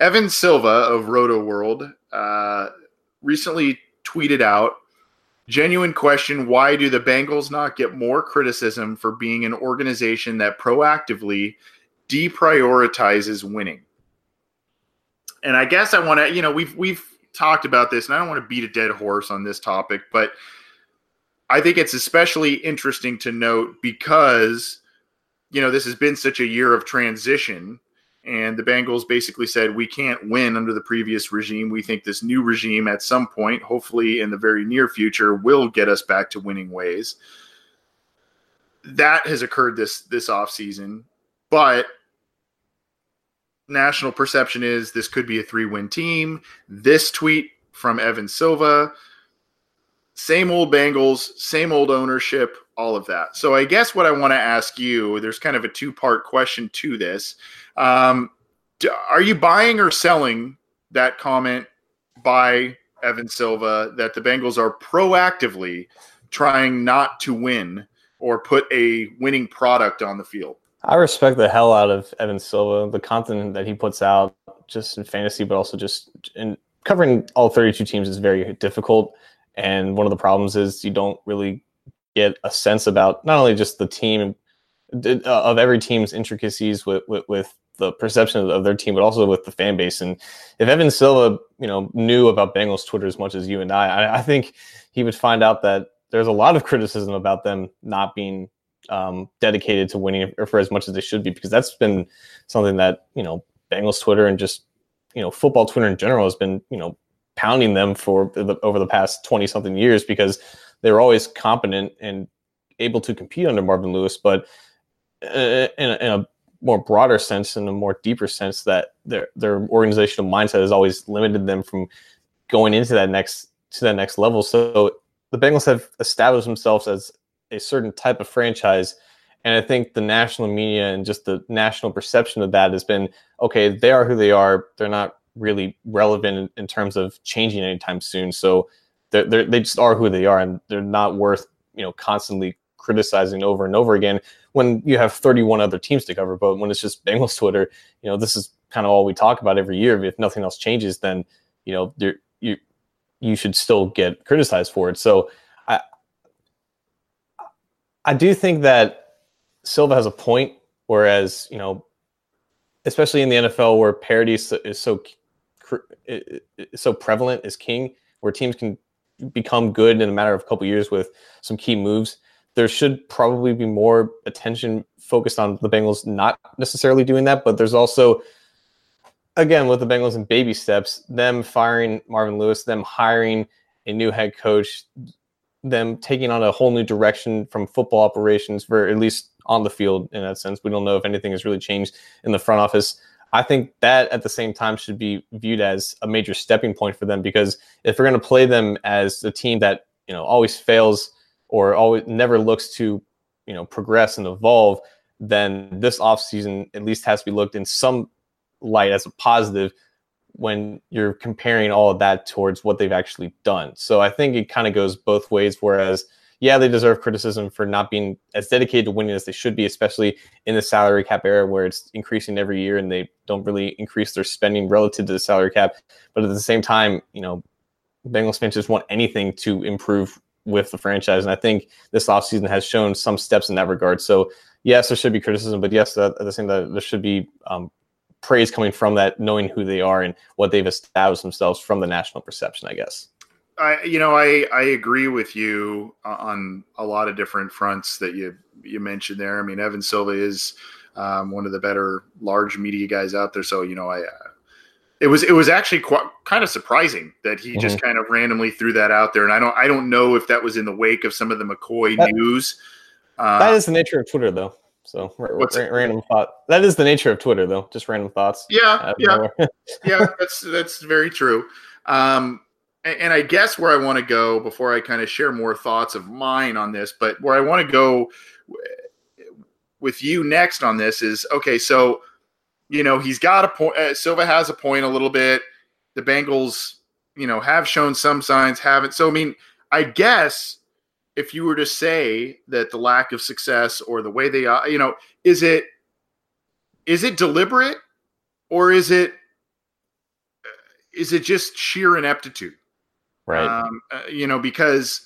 Speaker 1: Evan silva of Rotoworld uh, recently tweeted out genuine question why do the Bengals not get more criticism for being an organization that proactively deprioritizes winning? And I guess I want to, you know, we've we've talked about this and I don't want to beat a dead horse on this topic, but I think it's especially interesting to note because you know this has been such a year of transition and the Bengals basically said we can't win under the previous regime. We think this new regime at some point, hopefully in the very near future, will get us back to winning ways. That has occurred this this offseason, but national perception is this could be a three-win team. This tweet from Evan Silva, same old Bengals, same old ownership, all of that. So I guess what I want to ask you, there's kind of a two-part question to this um, are you buying or selling that comment by Evan Silva that the Bengals are proactively trying not to win or put a winning product on the field?
Speaker 2: I respect the hell out of Evan Silva, the content that he puts out, just in fantasy, but also just in covering all 32 teams is very difficult. And one of the problems is you don't really get a sense about not only just the team uh, of every team's intricacies with, with, with the perception of their team, but also with the fan base. And if Evan Silva, you know, knew about Bengals Twitter as much as you and I, I, think he would find out that there's a lot of criticism about them not being um, dedicated to winning or for as much as they should be, because that's been something that you know Bengals Twitter and just you know football Twitter in general has been you know pounding them for the, over the past twenty something years because they were always competent and able to compete under Marvin Lewis, but uh, in a, in a more broader sense and a more deeper sense that their their organizational mindset has always limited them from going into that next to that next level. So the Bengals have established themselves as a certain type of franchise. And I think the national media and just the national perception of that has been okay, they are who they are. They're not really relevant in, in terms of changing anytime soon. So they're, they're, they just are who they are and they're not worth, you know, constantly criticizing over and over again when you have 31 other teams to cover. But when it's just Bengals Twitter, you know, this is kind of all we talk about every year. If nothing else changes, then you know you you should still get criticized for it. So I I do think that Silva has a point. Whereas you know, especially in the NFL where parity is so is so, so prevalent is king, where teams can become good in a matter of a couple years with some key moves there should probably be more attention focused on the Bengals not necessarily doing that, but there's also again with the Bengals in baby steps, them firing Marvin Lewis, them hiring a new head coach, them taking on a whole new direction from football operations for at least on the field in that sense. We don't know if anything has really changed in the front office. I think that at the same time should be viewed as a major stepping point for them because if we're going to play them as a team that, you know, always fails or always never looks to you know progress and evolve then this offseason at least has to be looked in some light as a positive when you're comparing all of that towards what they've actually done. So i think it kind of goes both ways whereas yeah they deserve criticism for not being as dedicated to winning as they should be especially in the salary cap era where it's increasing every year and they don't really increase their spending relative to the salary cap. But at the same time you know Bengals fans just want anything to improve with the franchise. And I think this offseason has shown some steps in that regard. So, yes, there should be criticism, but yes, at the same time, there should be um, praise coming from that, knowing who they are and what they've established themselves from the national perception, I guess.
Speaker 1: I, you know, I, I agree with you on a lot of different fronts that you you mentioned there. I mean, Evan Silva is um, one of the better large media guys out there. So, you know, I it was it was actually quite, kind of surprising that he mm-hmm. just kind of randomly threw that out there, and I don't I don't know if that was in the wake of some of the McCoy that, news.
Speaker 2: Uh, that is the nature of Twitter, though. So r- r- random thought. That is the nature of Twitter, though. Just random thoughts.
Speaker 1: Yeah, yeah, yeah. That's that's very true. Um, and, and I guess where I want to go before I kind of share more thoughts of mine on this, but where I want to go with you next on this is okay. So you know, he's got a point. Uh, Silva has a point a little bit. The Bengals, you know, have shown some signs, haven't. So, I mean, I guess if you were to say that the lack of success or the way they are, you know, is it is it deliberate or is it is it just sheer ineptitude?
Speaker 2: Right. Um,
Speaker 1: uh, you know, because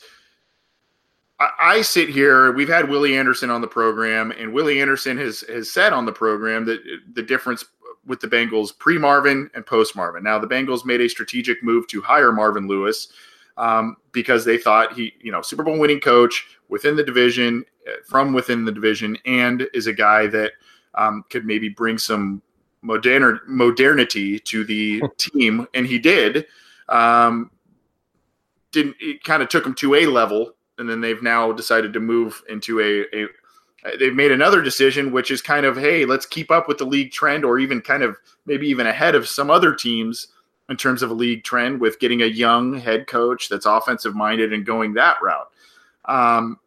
Speaker 1: I, I, sit here. We've had Willie Anderson on the program, and Willie Anderson has has said on the program that the difference with the Bengals pre Marvin and post Marvin. Now the Bengals made a strategic move to hire Marvin Lewis. um, because they thought he, you know, Super Bowl winning coach within the division, uh, from within the division, and is a guy that um, could maybe bring some modern modernity to the team, and he did. Um, didn't it kind of took him to a level, and then they've now decided to move into a, a they've made another decision, which is kind of, hey, let's keep up with the league trend, or even kind of maybe even ahead of some other teams in terms of a league trend with getting a young head coach that's offensive minded and going that route. Um,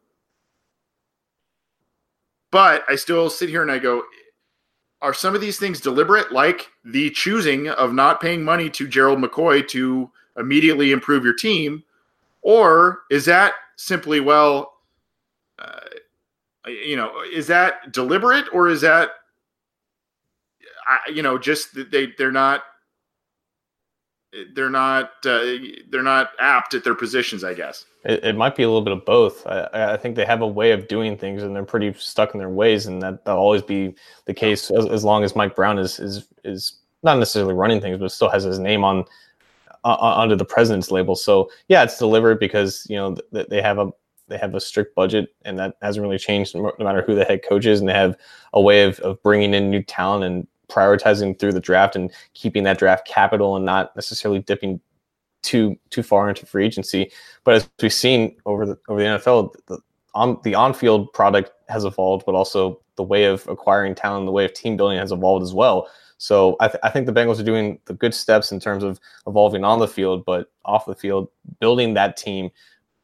Speaker 1: but I still sit here and I go, are some of these things deliberate, like the choosing of not paying money to Gerald McCoy to immediately improve your team? Or is that simply, well, uh, you know, is that deliberate or is that, you know, just they, they're not they're not uh, they're not apt at their positions, I guess.
Speaker 2: It, it might be a little bit of both. I, I, think they have a way of doing things, and they're pretty stuck in their ways, and that that'll always be the case as, as long as Mike Brown is is is not necessarily running things, but still has his name on uh, under the president's label. So yeah, it's deliberate because you know th- they have a they have a strict budget, and that hasn't really changed no matter who the head coach is, and they have a way of, of bringing in new talent and prioritizing through the draft and keeping that draft capital and not necessarily dipping too too far into free agency. But as we've seen over the over the NFL, the on the on field product has evolved, but also the way of acquiring talent, the way of team building has evolved as well. So I, th- I think the Bengals are doing the good steps in terms of evolving on the field, but off the field, building that team,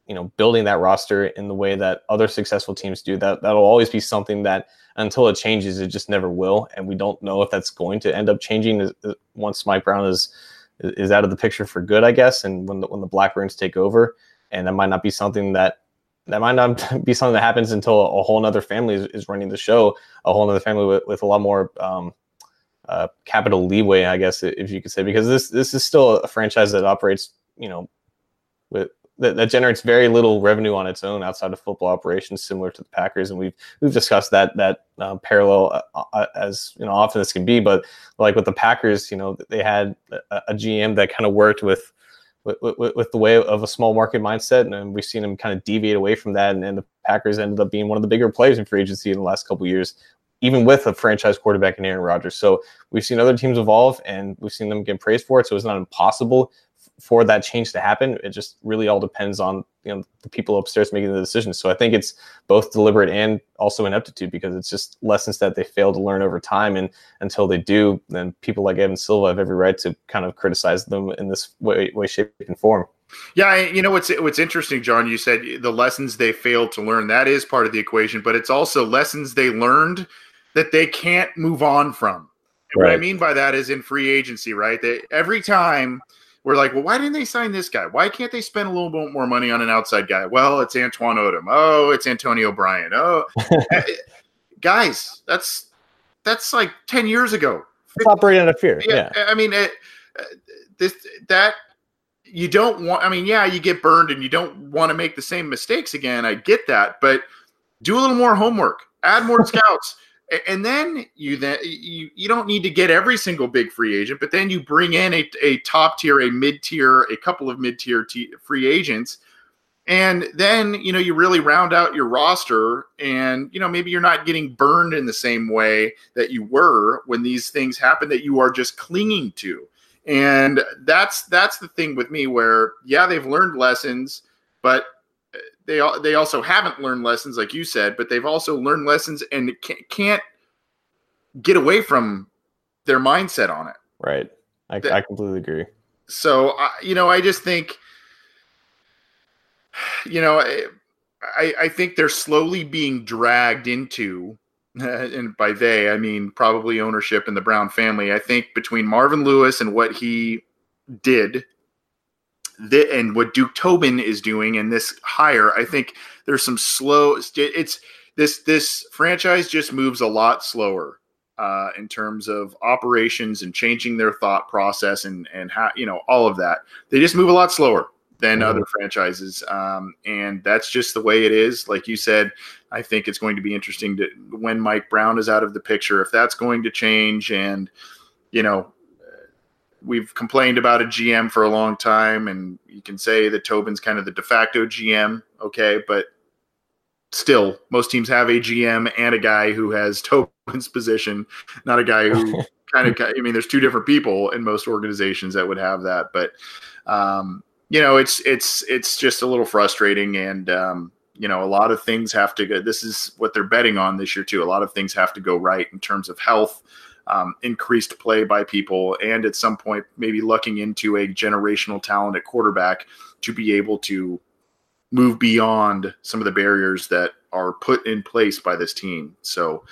Speaker 2: you know, building that roster in the way that other successful teams do. That that'll always be something that until it changes, it just never will. And we don't know if that's going to end up changing once Mike Brown is is out of the picture for good, I guess. And when the, when the Blackburns take over, and that might not be something that that might not be something that happens until a, whole other family is, is, running the show, a whole other family with, with a lot more um, uh, capital leeway, I guess, if you could say, because this this is still a franchise that operates, you know, with that, that generates very little revenue on its own outside of football operations, similar to the Packers, and we've we've discussed that that uh, parallel uh, uh as you know often as can be. But like with the Packers, you know, they had a, a GM that kind of worked with, with. With, with the way of a small market mindset, and we've seen him kind of deviate away from that, and, and the Packers ended up being one of the bigger players in free agency in the last couple years, even with a franchise quarterback in Aaron Rodgers. So we've seen other teams evolve, and we've seen them get praised for it. So it's not impossible for that change to happen. It just really all depends on you know the people upstairs making the decisions. So I think it's both deliberate and also ineptitude because it's just lessons that they fail to learn over time. And until they do, then people like Evan Silva have every right to kind of criticize them in this way, way shape, and form.
Speaker 1: Yeah, you know what's what's interesting, John. You said the lessons they failed to learn. That is part of the equation, but it's also lessons they learned that they can't move on from. Right. What I mean by that is in free agency, right? That every time we're like, well, why didn't they sign this guy? Why can't they spend a little bit more money on an outside guy? Well, it's Antwan Odom. Oh, it's Antonio Bryant. Oh, eh, guys, that's that's like ten years ago.
Speaker 2: It's operating out of fear. Yeah, yeah.
Speaker 1: I mean, it, uh, this that you don't want. I mean, yeah, you get burned and you don't want to make the same mistakes again. I get that, but do a little more homework. Add more scouts and then you then you, you don't need to get every single big free agent but then you bring in a, a top tier a mid tier a couple of mid tier t- free agents. And then you know you really round out your roster and you know maybe you're not getting burned in the same way that you were when these things happen that you are just clinging to. And that's that's the thing with me where yeah they've learned lessons but they they also haven't learned lessons, like you said, but they've also learned lessons and can't get away from their mindset on it.
Speaker 2: Right. I, that, I completely agree.
Speaker 1: So, you know, I just think, you know, I, I think they're slowly being dragged into, and by they, I mean probably ownership and the Brown family. I think between Marvin Lewis and what he did the, and what Duke Tobin is doing and this hire, I think there's some slow. It's this this franchise just moves a lot slower uh, in terms of operations and changing their thought process and and how you know all of that. They just move a lot slower than mm-hmm. other franchises, um, and that's just the way it is. Like you said, I think it's going to be interesting to when Mike Brown is out of the picture if that's going to change and you know we've complained about a GM for a long time, and you can say that Tobin's kind of the de facto GM, okay, but still, most teams have a GM and a guy who has Tobin's position, not a guy who kind of. I mean, there's two different people in most organizations that would have that, but um, you know, it's it's it's just a little frustrating, and um, you know, a lot of things have to go. This is what they're betting on this year too. A lot of things have to go right in terms of health um, increased play by people, and at some point, maybe looking into a generational talent at quarterback to be able to move beyond some of the barriers that are put in place by this team. So,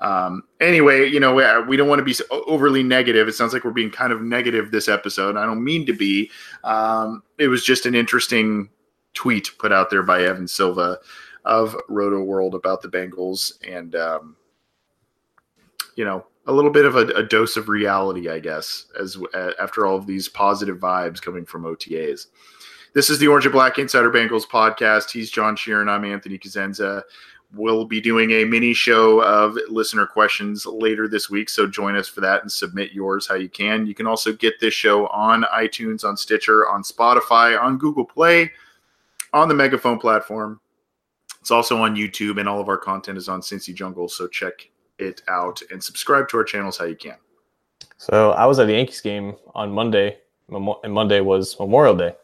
Speaker 1: um, anyway, you know, we, we don't want to be overly negative. It sounds like we're being kind of negative this episode. I don't mean to be. Um, it was just an interesting tweet put out there by Evan Silva of Rotoworld about the Bengals, and um, you know, a little bit of a, a, dose of reality, I guess, as uh, after all of these positive vibes coming from OTAs. This is the Orange and Black Insider Bengals podcast. He's John Sheeran. I'm Anthony Cosenza. We'll be doing a mini show of listener questions later this week, so join us for that and submit yours how you can. You can also get this show on iTunes, on Stitcher, on Spotify, on Google Play, on the Megaphone platform. It's also on YouTube, and all of our content is on Cincy Jungle, so check it out and subscribe to our channels how you can.
Speaker 2: So I was at the Yankees game on Monday, and Monday was Memorial Day.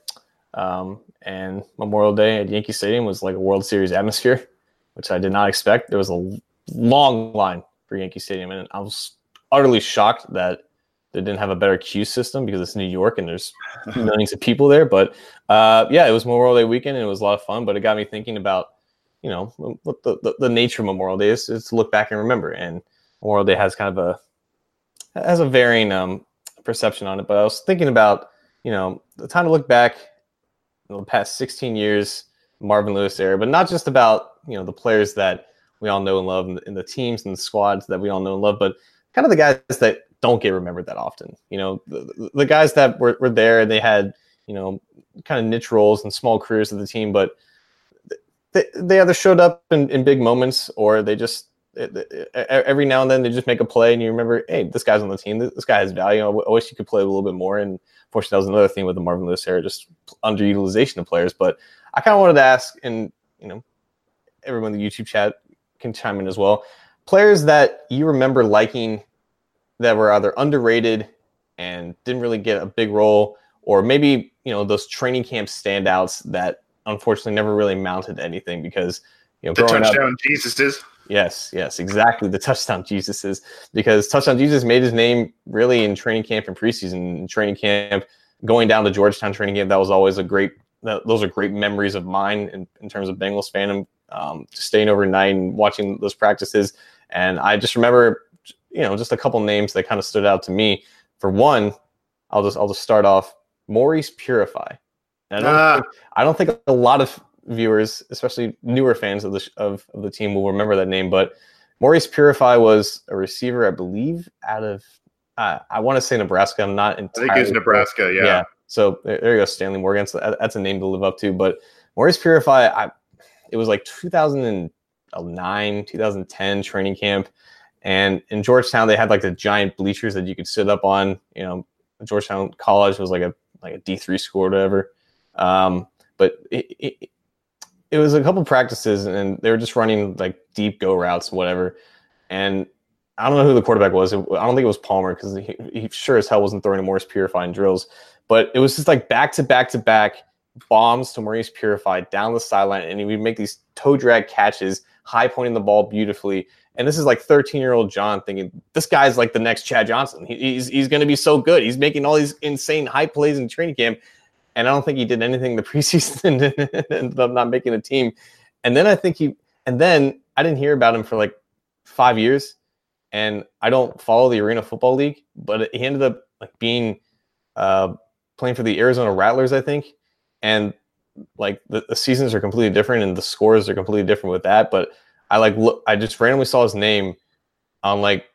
Speaker 2: Um, and Memorial Day at Yankee Stadium was like a World Series atmosphere, which I did not expect. There was a long line for Yankee Stadium, and I was utterly shocked that they didn't have a better queue system because it's New York and there's millions of people there. But uh, yeah, it was Memorial Day weekend and it was a lot of fun. But it got me thinking about you know what the, the, the, nature of Memorial Day is, is to look back and remember. And Memorial Day has kind of a has a varying um, perception on it. But I was thinking about you know the time to look back in the past 16 years, Marvin Lewis era, but not just about you know the players that we all know and love, and the teams and the squads that we all know and love, but kind of the guys that don't get remembered that often. You know, the, the guys that were, were there and they had you know kind of niche roles and small careers of the team, but they, they either showed up in, in big moments or they just every now and then they just make a play and you remember, hey, this guy's on the team. This guy has value. I wish he could play a little bit more. And fortunately, that was another thing with the Marvin Lewis era, just underutilization of players. But I kind of wanted to ask, and you know, everyone in the YouTube chat can chime in as well. Players that you remember liking that were either underrated and didn't really get a big role, or maybe you know those training camp standouts that unfortunately never really mounted anything because you know
Speaker 1: the touchdown up, Jesus is.
Speaker 2: Yes, yes, exactly. The touchdown Jesus is because touchdown Jesus made his name really in training camp and preseason training camp, going down to Georgetown training camp. That was always a great. those are great memories of mine in, in terms of Bengals fandom. Um, staying overnight and watching those practices, and I just remember, you know, just a couple names that kind of stood out to me. For one, I'll just I'll just start off Maurice Purify. I don't, ah. think, I don't think a lot of viewers, especially newer fans of the of, of the team, will remember that name. But Maurice Purify was a receiver, I believe, out of uh, I want to say Nebraska. I'm not entirely.
Speaker 1: I think it's Nebraska. Yeah. yeah.
Speaker 2: So there you go, Stanley Morgan. So that's a name to live up to. But Maurice Purify, I it was like 2009, 2010 training camp, and in Georgetown they had like the giant bleachers that you could sit up on. You know, Georgetown College was like a like a D three school or whatever. Um, but it, it, it was a couple practices and they were just running like deep go routes, whatever. And I don't know who the quarterback was. I don't think it was Palmer because he, he, sure as hell wasn't throwing Maurice Purifying drills. But it was just like back to back to back bombs to Maurice Purified down the sideline, and he would make these toe drag catches, high pointing the ball beautifully. And this is like 13 year old John thinking this guy's like the next Chad Johnson. He, he's he's going to be so good. He's making all these insane high plays in training camp and I don't think he did anything the preseason and ended up not making a team. And then I think he, and then I didn't hear about him for like five years, and I don't follow the Arena Football League, but he ended up like being uh, playing for the Arizona Rattlers, I think, and like the, the seasons are completely different and the scores are completely different with that. But I like look, I just randomly saw his name on like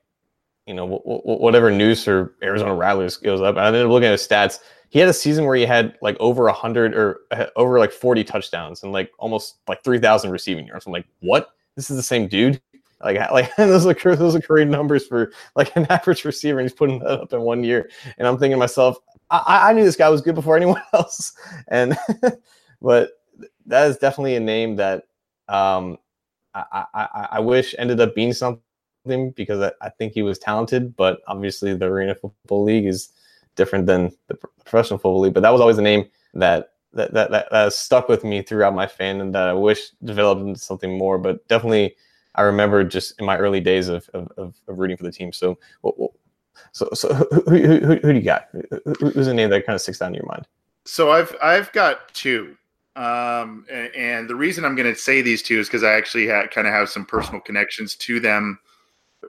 Speaker 2: you know whatever news or Arizona Rattlers goes up. And I ended up looking at his stats he had a season where he had like over 100 or uh, over like 40 touchdowns and like almost like 3000 receiving yards. I'm like what? This is the same dude? Like, like those are those are career numbers for like an average receiver. And he's putting that up in one year, and I'm thinking to myself, I, I knew this guy was good before anyone else, and but that is definitely a name that um, I, I, I wish ended up being something because I, I think he was talented, but obviously the Arena Football League is different than the professional football league. But that was always a name that that that, that, that stuck with me throughout my fandom that I wish developed into something more. But definitely, I remember just in my early days of of, of, rooting for the team. So, so so who, who, who, who do you got? Who's a name that kind of sticks out in your mind?
Speaker 1: So I've I've got two. Um, and, and the reason I'm going to say these two is because I actually had, kind of have some personal connections to them,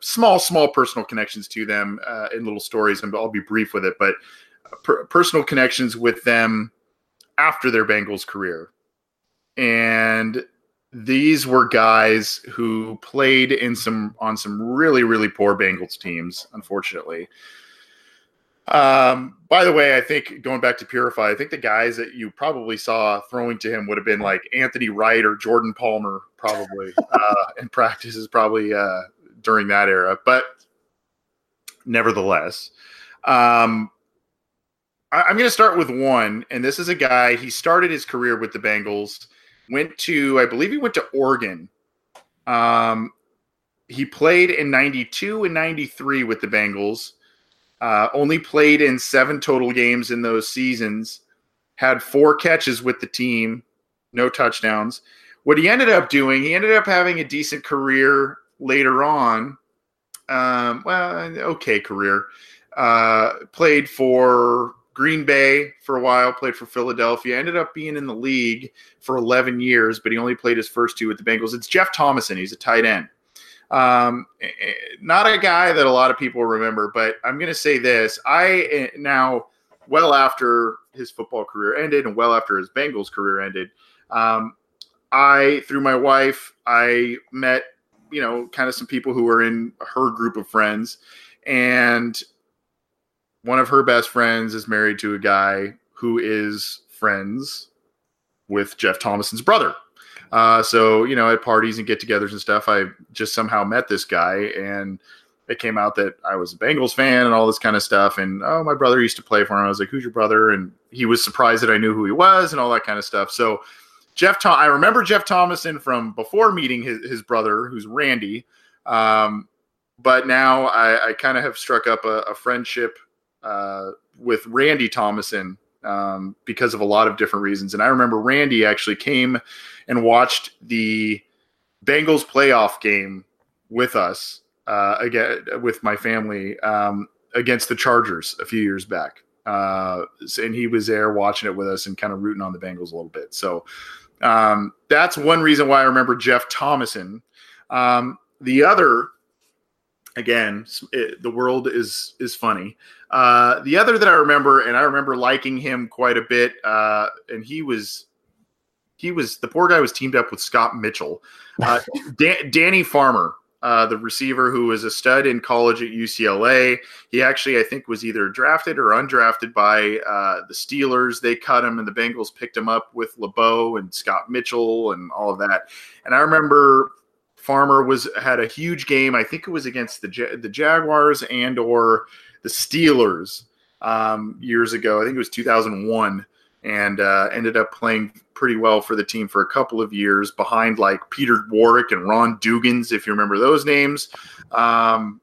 Speaker 1: small, small personal connections to them uh, in little stories, and I'll be brief with it. But per- personal connections with them after their Bengals career, and these were guys who played in some on some really, really poor Bengals teams, unfortunately. Um, by the way, I think going back to Purify, I think the guys that you probably saw throwing to him would have been like Anthony Wright or Jordan Palmer, probably uh, in is probably uh, during that era. But nevertheless, um, I, am going to start with one, and this is a guy. He started his career with the Bengals, went to, I believe, he went to Oregon. Um, he played in '92 and '93 with the Bengals uh, only played in seven total games in those seasons, had four catches with the team, no touchdowns. What he ended up doing, he ended up having a decent career later on. Um, well, okay career. Uh, played for Green Bay for a while, played for Philadelphia, ended up being in the league for 11 years, but he only played his first two with the Bengals. It's Jeff Thomason. He's a tight end. Um, eh, eh, not a guy that a lot of people remember, but I'm going to say this. I eh, now, well after his football career ended and well after his Bengals career ended, um, I, through my wife, I met, you know, kind of some people who were in her group of friends. And one of her best friends is married to a guy who is friends with Jeff Thomason's brother. Uh, so you know, at parties and get-togethers and stuff, I just somehow met this guy, and it came out that I was a Bengals fan and all this kind of stuff. And oh, my brother used to play for him. I was like, "Who's your brother?" And he was surprised that I knew who he was and all that kind of stuff. So Jeff, Tom- I remember Jeff Thomason from before meeting his, his brother, who's Randy. Um, but now I, I kind of have struck up a, a friendship uh, with Randy Thomason um, because of a lot of different reasons. And I remember Randy actually came and watched the Bengals playoff game with us uh, again with my family um, against the Chargers a few years back. Uh, and he was there watching it with us and kind of rooting on the Bengals a little bit. So um, that's one reason why I remember Jeff Thomason. Um, the other, again, it, the world is is funny. Uh, the other that I remember, and I remember liking him quite a bit, uh, and he was he was the poor guy was teamed up with Scott Mitchell, uh, Dan, Danny Farmer, uh, the receiver who was a stud in college at UCLA. He actually, I think, was either drafted or undrafted by uh, the Steelers. They cut him, and the Bengals picked him up with LeBeau and Scott Mitchell and all of that. And I remember Farmer was had a huge game. I think it was against the the Jaguars and or the Steelers um, years ago. I think it was 2001 and uh, ended up playing pretty well for the team for a couple of years behind like Peter Warrick and Ron Dugans, if you remember those names. Um,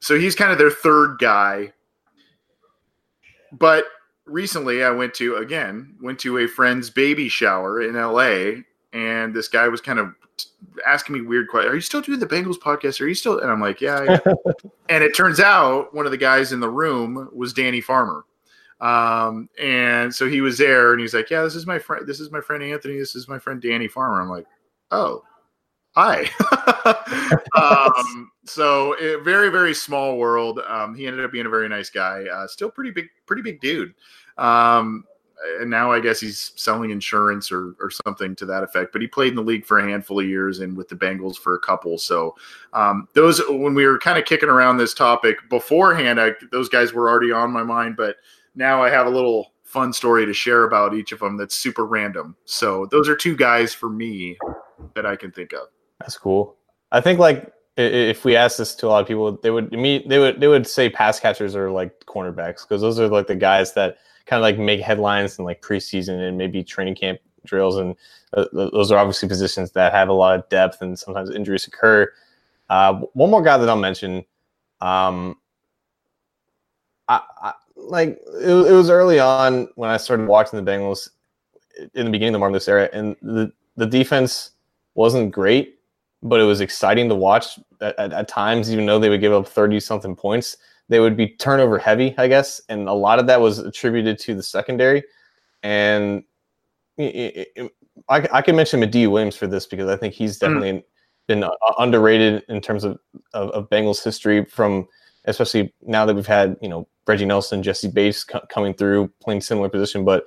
Speaker 1: so he's kind of their third guy. But recently I went to, again, went to a friend's baby shower in LA, and this guy was kind of asking me weird questions. Are you still doing the Bengals podcast? Are you still? And I'm like, yeah. and it turns out one of the guys in the room was Danny Farmer. Um, and so he was there and he's like, Yeah, this is my friend, this is my friend Anthony, this is my friend Danny Farmer. I'm like, Oh, hi. um, so it, very, very small world. Um, he ended up being a very nice guy, uh, still pretty big, pretty big dude. Um, and now I guess he's selling insurance or, or something to that effect. But he played in the league for a handful of years and with the Bengals for a couple. So um, those when we were kind of kicking around this topic beforehand, I, those guys were already on my mind. But now I have a little fun story to share about each of them that's super random. So those are two guys for me that I can think of.
Speaker 2: That's cool. I think like if we ask this to a lot of people, they would meet they would they would say pass catchers are like cornerbacks because those are like the guys that kind of like make headlines in like preseason and maybe training camp drills, and uh, those are obviously positions that have a lot of depth and sometimes injuries occur. Uh, one more guy that I'll mention, um, I, I like it, it, was early on when I started watching the Bengals in the beginning of the Martin era, and the the defense wasn't great, but it was exciting to watch at, at, at times, even though they would give up thirty something points they would be turnover heavy, I guess, and a lot of that was attributed to the secondary. And it, it, I, I can mention Madieu Williams for this because I think he's hmm. definitely mm. been underrated in terms of, of, of Bengals history. From especially now that we've had you know Reggie Nelson, Jessie Bates co- coming through playing similar position, but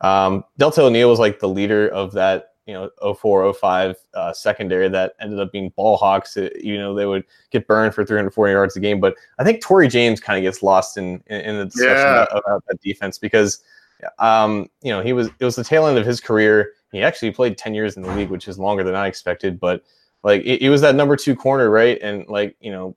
Speaker 2: um, Deltha O'Neal was like the leader of that you know 04 05 uh, secondary that ended up being ball hawks it, you know they would get burned for 340 yards a game but i think Tory James kind of gets lost in, in, in the discussion yeah. about, about, that defense because um, you know he was it was the tail end of his career he actually played 10 years in the league which is longer than i expected but like it, it was that number two corner right and like you know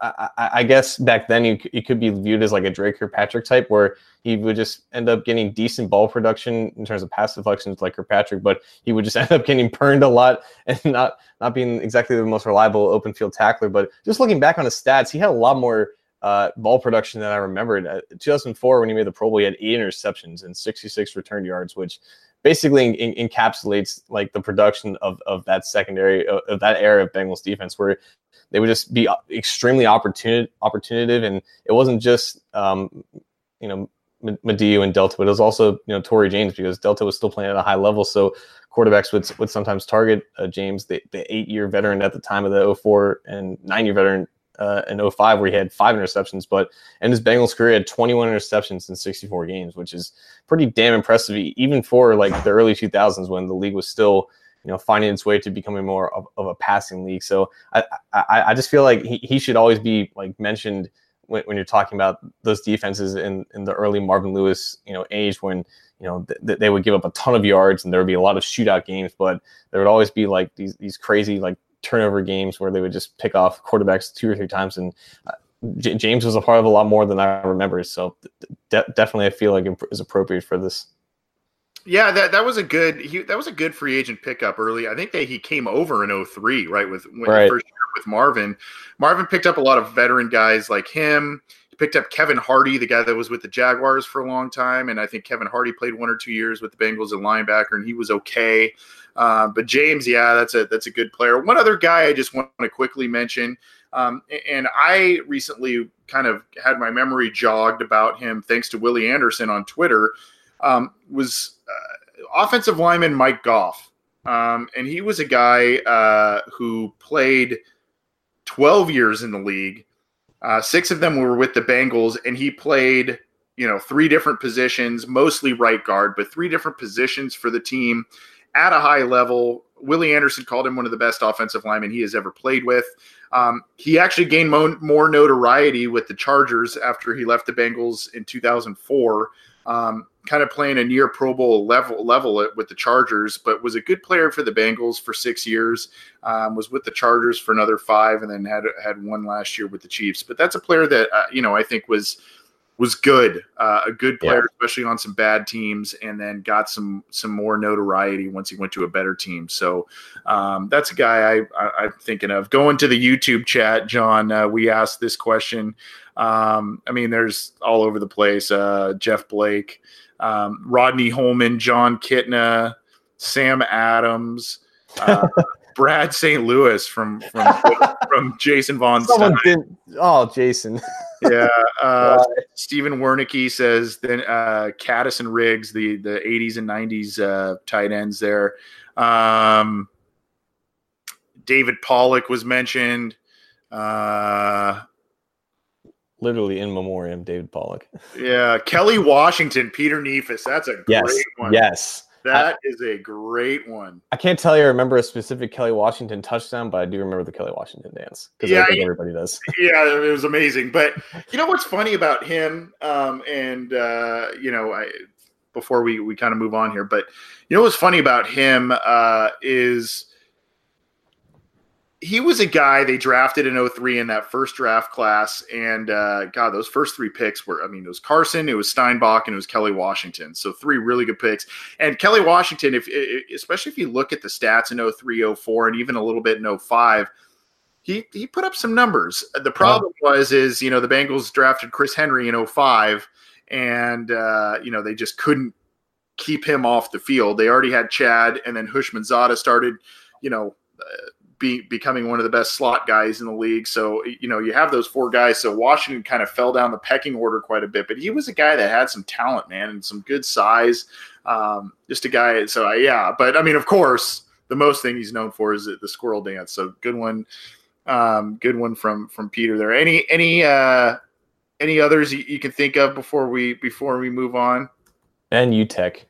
Speaker 2: I, I, guess back then you, you could be viewed as like a Dre Kirkpatrick type, where he would just end up getting decent ball production in terms of pass deflections like Kirkpatrick, but he would just end up getting burned a lot and not not being exactly the most reliable open field tackler. But just looking back on his stats, he had a lot more uh, ball production than I remembered. Uh, 2004, when he made the Pro Bowl, he had eight interceptions and 66 return yards, which basically in, encapsulates like the production of, of that secondary of, of that era of Bengals defense, where they would just be extremely opportuni- opportunative, and it wasn't just um, you know Madieu and Deltha, but it was also you know Tory James because Deltha was still playing at a high level, so quarterbacks would would sometimes target uh, James, the, the eight year veteran at the time of the 04 and nine year veteran uh, in 05 where he had five interceptions, but in his Bengals career, had 21 interceptions in 64 games, which is pretty damn impressive, even for like the early 2000s when the league was still you know, finding its way to becoming more of, of a passing league. So I, I, I just feel like he, he should always be like mentioned when, when you're talking about those defenses in, in the early Marvin Lewis, you know, age when, you know, th- they would give up a ton of yards and there would be a lot of shootout games, but there would always be like these, these crazy like turnover games where they would just pick off quarterbacks two or three times. And uh, J- James was a part of a lot more than I remember. So de- definitely I feel like it is appropriate for this.
Speaker 1: Yeah, that, that was a good he, that was a good free agent pickup early. I think that he came over in 03, right? With when right. first year with Marvin. Marvin picked up a lot of veteran guys like him. He picked up Kevin Hardy, the guy that was with the Jaguars for a long time, and I think Kevin Hardy played one or two years with the Bengals at linebacker, and he was okay. Uh, but James, yeah, that's a that's a good player. One other guy I just want to quickly mention, um, and I recently kind of had my memory jogged about him thanks to Willie Anderson on Twitter um, was uh, offensive lineman Mike Goff. Um, and he was a guy uh, who played 12 years in the league. Uh, six of them were with the Bengals, and he played, you know, three different positions, mostly right guard, but three different positions for the team at a high level. Willie Anderson called him one of the best offensive linemen he has ever played with. Um, he actually gained mo- more notoriety with the Chargers after he left the Bengals in 2004 um, kind of playing a near Pro Bowl level level with the Chargers, but was a good player for the Bengals for six years. Um, was with the Chargers for another five, and then had had one last year with the Chiefs. But that's a player that uh, you know I think was was good, uh, a good player, yeah. especially on some bad teams, and then got some some more notoriety once he went to a better team. So um, that's a guy I, I, am thinking of. Going to the YouTube chat, John, uh, we asked this question. Um, I mean, there's all over the place. Uh, Jeff Blake, um, Rodney Holman, Jon Kitna, Sam Adams. Brad St. Louis from from from Jason Vaughn. Someone didn't.
Speaker 2: Oh, Jason.
Speaker 1: yeah. Uh, Stephen Wernicke says then uh, Kattus and Riggs, the the 80s and 90s uh, tight ends there. Um, David Pollack was mentioned. Uh,
Speaker 2: Literally in memoriam, David Pollack.
Speaker 1: Yeah, Kelly Washington, Peter Neefus. That's a
Speaker 2: yes,
Speaker 1: great one.
Speaker 2: Yes.
Speaker 1: That I, is a great one.
Speaker 2: I can't tell you I remember a specific Kelly Washington touchdown, but I do remember the Kelly Washington dance because yeah, I think everybody does.
Speaker 1: Yeah, it was amazing. But you know what's funny about him? Um, and uh, you know, I before we we kind of move on here, but you know what's funny about him uh, is he was a guy they drafted in 03 in that first draft class. And uh, God, those first three picks were, I mean, it was Carson, it was Steinbach, and it was Kelly Washington. So three really good picks. And Kelly Washington, if especially if you look at the stats in 03, 04, and even a little bit in 05, he, he put up some numbers. The problem yeah. was, is, you know, the Bengals drafted Chris Henry in 05 and, uh, you know, they just couldn't keep him off the field. They already had Chad and then Houshmandzadeh started, you know, uh, be, becoming one of the best slot guys in the league. So, you know, you have those four guys. So Washington kind of fell down the pecking order quite a bit, but he was a guy that had some talent, man, and some good size. Um, just a guy. So, I, yeah, but I mean, of course, the most thing he's known for is the squirrel dance. So, good one. Um, good one from from Peter there. Any any uh any others you, you can think of before we before we move on?
Speaker 2: And UTEC.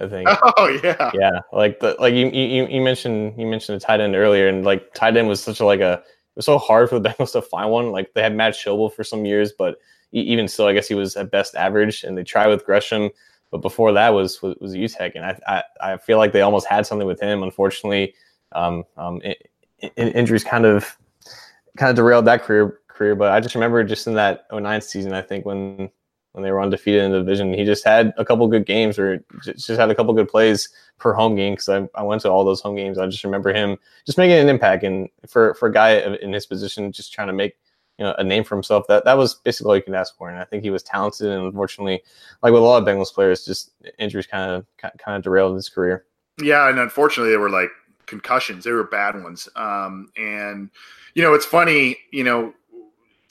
Speaker 2: I think.
Speaker 1: Oh yeah.
Speaker 2: Yeah, like the like you you, you mentioned you mentioned a tight end earlier, and like tight end was such a like a it was so hard for the Bengals to find one. Like they had Matt Schobel for some years, but even still, I guess he was at best average. And they tried with Gresham, but before that was was, was Utecht, and I, I I feel like they almost had something with him. Unfortunately, um, um, it, it, injuries kind of kind of derailed that career career. But I just remember just in that 09 season, I think when when they were undefeated in the division. He just had a couple good games or just had a couple good plays per home game because I, I went to all those home games. I just remember him just making an impact. And for, for a guy in his position, just trying to make you know a name for himself, that, that was basically all you could ask for. And I think he was talented. And unfortunately, like with a lot of Bengals players, just injuries kind of kind of derailed his career.
Speaker 1: Yeah, and unfortunately, they were like concussions. They were bad ones. Um, and you know, it's funny. You know,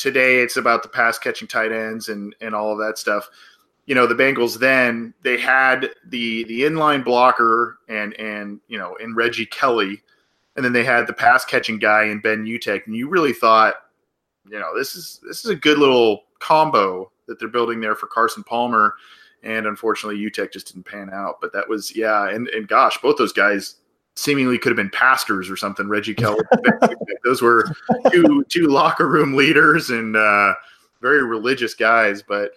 Speaker 1: today it's about the pass catching tight ends and and all of that stuff. You know, the Bengals then they had the the inline blocker and and you know in Reggie Kelly, and then they had the pass catching guy in Ben Utecht, and you really thought, you know, this is this is a good little combo that they're building there for Carson Palmer. And unfortunately, Utecht just didn't pan out. But that was, yeah. And, and gosh, both those guys seemingly could have been pastors or something. Reggie Kelly, those were two two locker room leaders and uh, very religious guys. But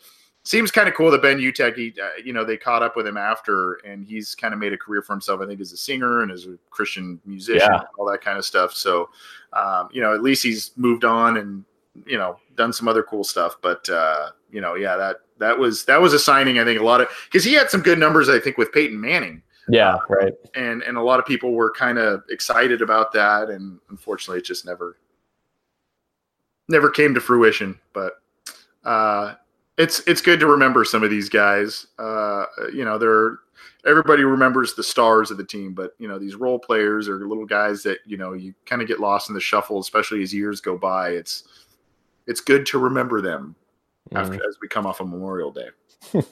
Speaker 1: seems kind of cool that Ben Utecht, he, uh, you know, they caught up with him after, and he's kind of made a career for himself. I think as a singer and as a Christian musician, yeah. all that kind of stuff. So, um, you know, at least he's moved on and you know done some other cool stuff. But uh, you know, yeah, that that was that was a signing. I think a lot of because he had some good numbers. I think with Peyton Manning.
Speaker 2: Yeah, right.
Speaker 1: And and a lot of people were kind of excited about that, and unfortunately, it just never never came to fruition. But uh, it's it's good to remember some of these guys. Uh, you know, they're everybody remembers the stars of the team, but you know these role players are little guys that you know you kind of get lost in the shuffle, especially as years go by. It's it's good to remember them mm-hmm. after as we come off of Memorial Day.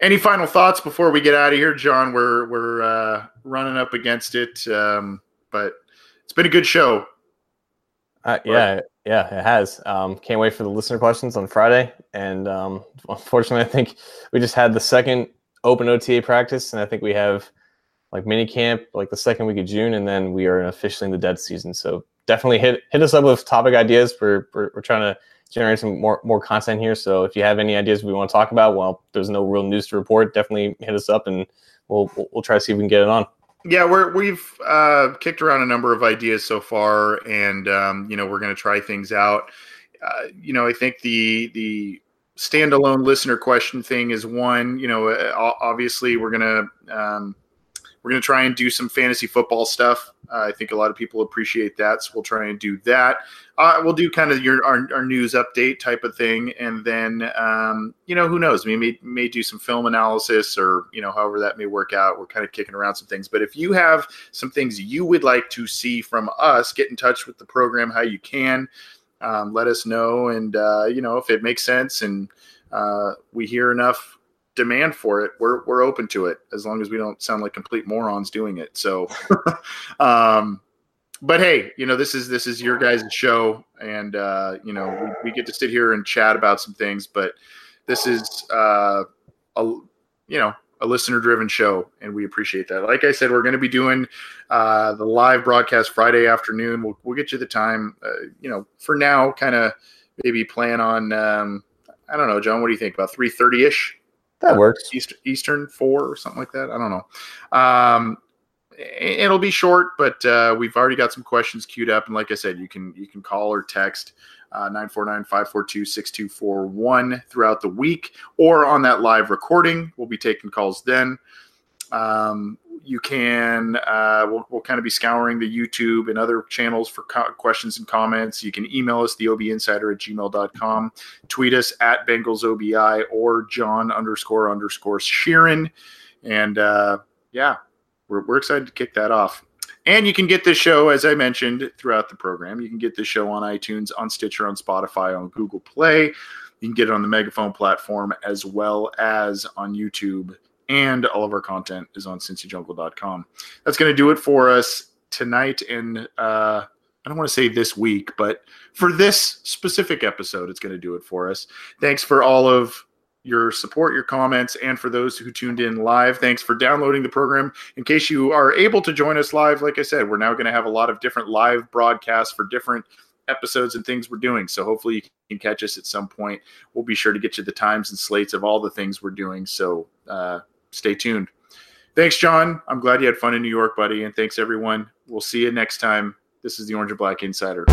Speaker 1: Any final thoughts before we get out of here, John? We're we're uh, running up against it, um, but it's been a good show.
Speaker 2: Uh, yeah, yeah, it has. Um, can't wait for the listener questions on Friday. And um, unfortunately, I think we just had the second open OTA practice, and I think we have like mini camp like the second week of June, and then we are officially in the dead season. So definitely hit hit us up with topic ideas. We're we're, we're trying to generate some more more content here. So if you have any ideas we want to talk about, well, there's no real news to report. Definitely hit us up, and we'll we'll try to see if we can get it on.
Speaker 1: Yeah, we're we've uh, kicked around a number of ideas so far, and um, you know we're going to try things out. Uh, you know, I think the the standalone listener question thing is one. You know, uh, obviously we're gonna um, we're gonna try and do some fantasy football stuff. Uh, I think a lot of people appreciate that, so we'll try and do that. Uh, we'll do kind of your our, our, news update type of thing, and then um, you know who knows, we may may do some film analysis or you know however that may work out. We're kind of kicking around some things, but if you have some things you would like to see from us, get in touch with the program how you can. Um, let us know, and uh, you know if it makes sense and uh, we hear enough demand for it, we're we're open to it as long as we don't sound like complete morons doing it. So, um, but hey, you know this is this is your guys' show, and uh, you know we, we, get to sit here and chat about some things. But this is uh, a you know a listener driven show, and we appreciate that. Like I said, we're going to be doing uh, the live broadcast Friday afternoon. We'll we'll get you the time. Uh, you know, for now, kind of maybe plan on. Um, I don't know, John. What do you think? About three thirty ish.
Speaker 2: That works.
Speaker 1: East, Eastern four or something like that. I don't know. Um, it'll be short, but uh, we've already got some questions queued up. And like I said, you can you can call or text uh, 949-542-6241 throughout the week or on that live recording. We'll be taking calls then. Um, you can uh, we'll, we'll kind of be scouring the youtube and other channels for co- questions and comments. You can email us the obinsider at gmail.com tweet us at bengals obi or john underscore underscore sheeran. And uh, yeah we're, we're excited to kick that off. And you can get this show as i mentioned throughout the program. You can get this show on itunes on stitcher on spotify on google play. You can get it on the megaphone platform as well as on youtube and all of our content is on cincyjungle.com. That's going to do it for us tonight. And uh, I don't want to say this week, but for this specific episode, it's going to do it for us. Thanks for all of your support, your comments, and for those who tuned in live. Thanks for downloading the program. In case you are able to join us live, like I said, we're now going to have a lot of different live broadcasts for different episodes and things we're doing. So hopefully you can catch us at some point. We'll be sure to get you the times and slates of all the things we're doing. So uh, stay tuned. Thanks, John. I'm glad you had fun in New York, buddy. And thanks, everyone. We'll see you next time. This is the Orange and Black Insider.